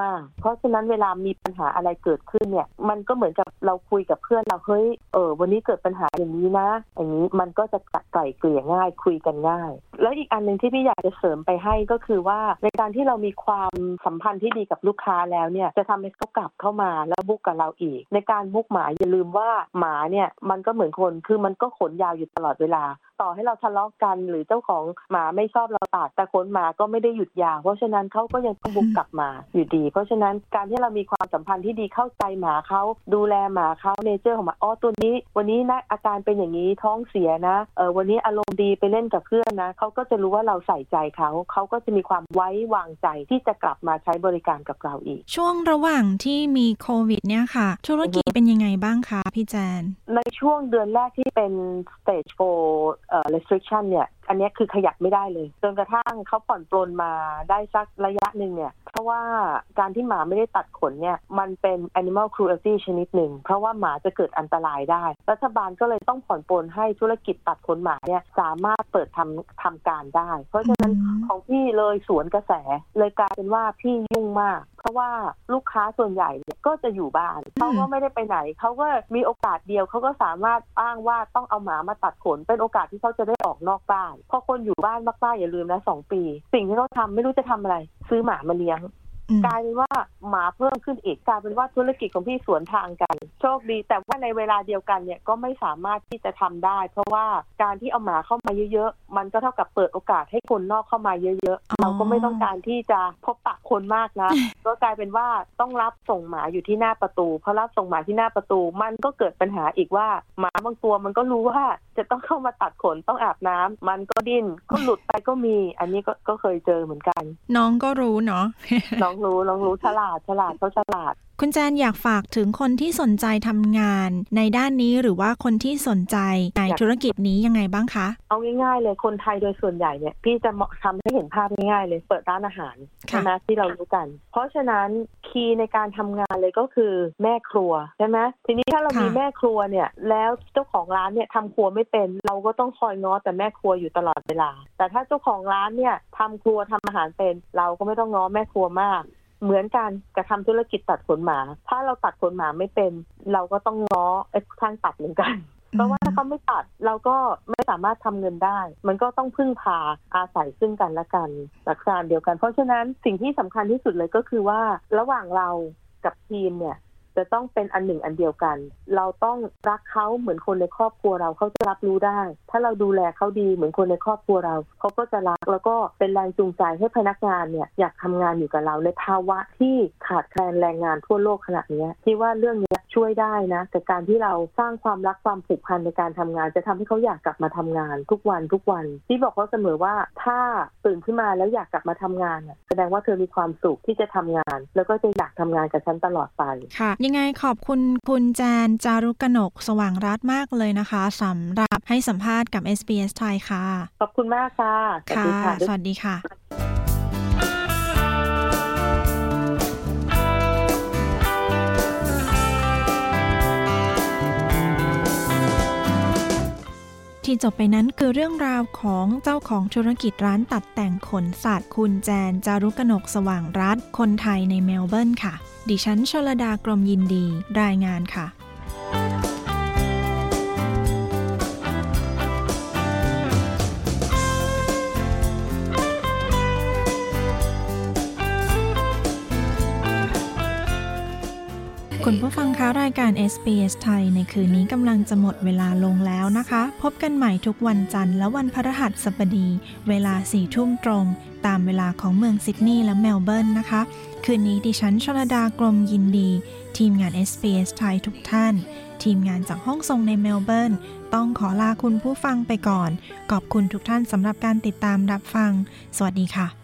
มาก ๆ เพราะฉะนั้นเวลามีปัญหาอะไรเกิดขึ้นเนี่ย มันก็เหมือนกับเราคุยกับเพื่อนเราเฮ้ยเออวันนี้เกิดปัญหาอย่างนี้นะ อย่างนี้มันก็จะไกล่เกลี่ยง่ายคุยกันง่ายแล้วอีกอันหนึ่งที่พี่อยากจะเสริมไปให้ก็คือว่าในการที่เรามีความสัมพันธ์ที่ดีกับลูกค้าแล้วเนี่ยจะทำให้เขากลับเข้ามาแล้วบุกกับเราอีก ในการบุกหมาอย่าลืมว่าหมาเนี่ยมันก็เหมือนคนคือมันก็ขนยาวอยู่ตลอดเวลา ต่อให้เราทะเลาะกันหรือเจ้าของหมาไม่ชอบเราตัดแต่ขนหมาก็ไม่ได้หยุดยาว เพราะฉะนั้นเขาก็ยังต้องบุกกลับมาอยู่ดี เพราะฉะนั้นการที่เรามีความสัมพันธ์ที่ดีเข้าใจหมาเขาดูแลหมาเขาเนเจอร์ของหมาอ๋อตัวนี้ วันนี้นะอาการเป็นอย่างนี้ท้องเสียนะเออวันนี้อารมณ์ดีไปเล่นกับเพื่อนนะเขาก็จะรู้ว่าเราใส่ใจเขา เขาก็จะมีความไว้วางใจที่จะกลับมาใช้บริการกับเราอีก ช่วงระหว่างที่มีโควิดเนี่ยค่ะ ธุรกิจเป็นยังไงบ้างคะพี่แจน ในช่วงเดือนแรกที่เป็น stage 4เอ่อ restriction เนี่ย อันเนี้ยคือขยับไม่ได้เลย จนกระทั่งเขาผ่อนปลนมาได้สักระยะหนึ่งเนี่ย เพราะว่าการที่หมาไม่ได้ตัดขนเนี่ยมันเป็น animal cruelty ชนิดหนึ่ง เพราะว่าหมาจะเกิดอันตรายได้ รัฐบาลก็เลยต้องผ่อนปลนให้ธุรกิจตัดขนหมาเนี่ยสามารถเปิดทำทำการได้ เพราะฉะนั้นของพี่เลยสวนกระแสเลยกลายเป็นว่าพี่ยุ่งมากเพ ราะว่าลูกค้าส่วนใหญ่เนี่ยก็จะอยู่บ้านเขาก็ไม่ได้ไปไหนเขาก็มีโอกาสเดียวเขาก็สามารถอ้างว่าต้องเอาหมามาตัดขน เป็นโอกาสที่เขาจะได้ออกนอกบ้านพอคนอยู่บ้านมากๆอย่าลืมนะสองปี สิ่งที่เขาทำไม่รู้จะทำอะไร ซื้อหมามาเลี้ยง กลายเป็นว่าหมาเพิ่มขึ้นอีกกลายเป็นว่าธุรกิจของพี่สวนทางกัน โชคดี แต่ว่าในเวลาเดียวกันเนี่ยก็ไม่สามารถที่จะทำได้ เพราะว่าการที่เอาหมาเข้ามาเยอะๆ มันก็เท่ากับเปิดโอกาสให้คนนอกเข้ามาเยอะๆ เราก็ไม่ต้องการที่จะพบปะคนมากนะก็กลายเป็นว่าต้องรับส่งหมาอยู่ที่หน้าประตูพอรับส่งหมาที่หน้าประตู มันก็เกิดปัญหาอีกว่าหมาบางตัวมันก็รู้ว่าจะต้องเข้ามาตัดขนต้องอาบน้ำมันก็ดิ้นก็หลุดไปก็มี อันนี้ก็ก็เคยเจอเหมือนกัน น้องก็รู้เนาะน้ององรู้น้องรู้ฉลาดฉลาดเขาฉลาด คุณแจนอยากฝากถึงคนที่สนใจทำงานในด้านนี้หรือว่าคนที่สนใจในธุรกิจนี้ยังไงบ้างคะ เอาง่ายๆเลยคนไทยโดยส่วนใหญ่เนี่ยพี่จะทำให้เห็นภาพง่ายๆเลยเปิดร้านอาหารใช่ไหมที่เรารู้กัน เพราะฉะนั้นคีย์ในการทำงานเลยก็คือแม่ครัวใช่ไหมทีนี้ถ้าเรามีแม่ครัวเนี่ยแล้วเจ้าของร้านเนี่ยทำครัวไม่เป็น เราก็ต้องคอยง้อแต่แม่ครัวอยู่ตลอดเวลา แต่ถ้าเจ้าของร้านเนี่ยทำครัวทำอาหารเป็น เราก็ไม่ต้องง้อแม่ครัวมาก เหมือนกันกับทำธุรกิจตัดขนหมา ถ้าเราตัดขนหมาไม่เป็น เราก็ต้องง้อไอ้ช่างตัดเหมือนกันเพราะว่าถ้าเขาไม่ตัดเราก็ไม่สามารถทำเงินได้ มันก็ต้องพึ่งพาอาศัยซึ่งกันและกันหลักการเดียวกัน เพราะฉะนั้นสิ่งที่สำคัญที่สุดเลยก็คือว่าระหว่างเรากับทีมเนี่ย จะต้องเป็นอันหนึ่งอันเดียวกัน เราต้องรักเขาเหมือนคนในครอบครัวเราเขาจะรับรู้ได้ ถ้าเราดูแลเขาดีเหมือนคนในครอบครัวเราเขาก็จะรักแล้วก็เป็นแรงจูงใจให้พนักงานเนี่ยอยากทำงานอยู่กับเราในภาวะที่ขาดแคลนแรงงานทั่วโลกขนาดนี้ที่ว่าเรื่องนี้ช่วยได้นะแต่การที่เราสร้างความรักความผูกพันในการทำงาน จะทำให้เขาอยากกลับมาทำงานทุกวันทุกวันที่บอกเขาเสมอว่าถ้าตื่นขึ้นมาแล้วอยากกลับมาทำงานน่ะแสดงว่าเธอมีความสุขที่จะทำงาน แล้วก็จะอยากทำงานกับฉันตลอดไปค่ะยังไงขอบคุณคุณแจนจารุกนกสว่างรัตน์มากเลยนะคะสำหรับให้สัมภาษณ์กับ SBS ไทยค่ะ ขอบคุณมากค่ะ ค่ะ สวัสดีค่ะที่จบไปนั้นคือเรื่องราวของเจ้าของธุรกิจร้านตัดแต่งขนสัตว์คุณแจนจารุกนกสว่างรัฐ คนไทยในเมลเบิร์นค่ะ ดิฉันชลดากรมยินดี รายงานค่ะคุณผู้ฟังคะรายการ SBS ไทย ในคืนนี้กำลังจะหมดเวลาลงแล้วนะคะ พบกันใหม่ทุกวันจันทร์และวันพฤหัสบดี เวลาสี่ทุ่มตรง ตามเวลาของเมืองซิดนีย์และเมลเบิร์นนะคะ คืนนี้ดิฉันชลดากรมยินดี ทีมงาน SBS ไทยทุกท่าน ทีมงานจากห้องส่งในเมลเบิร์น ต้องขอลาคุณผู้ฟังไปก่อน ขอบคุณทุกท่านสำหรับการติดตามรับฟัง สวัสดีค่ะ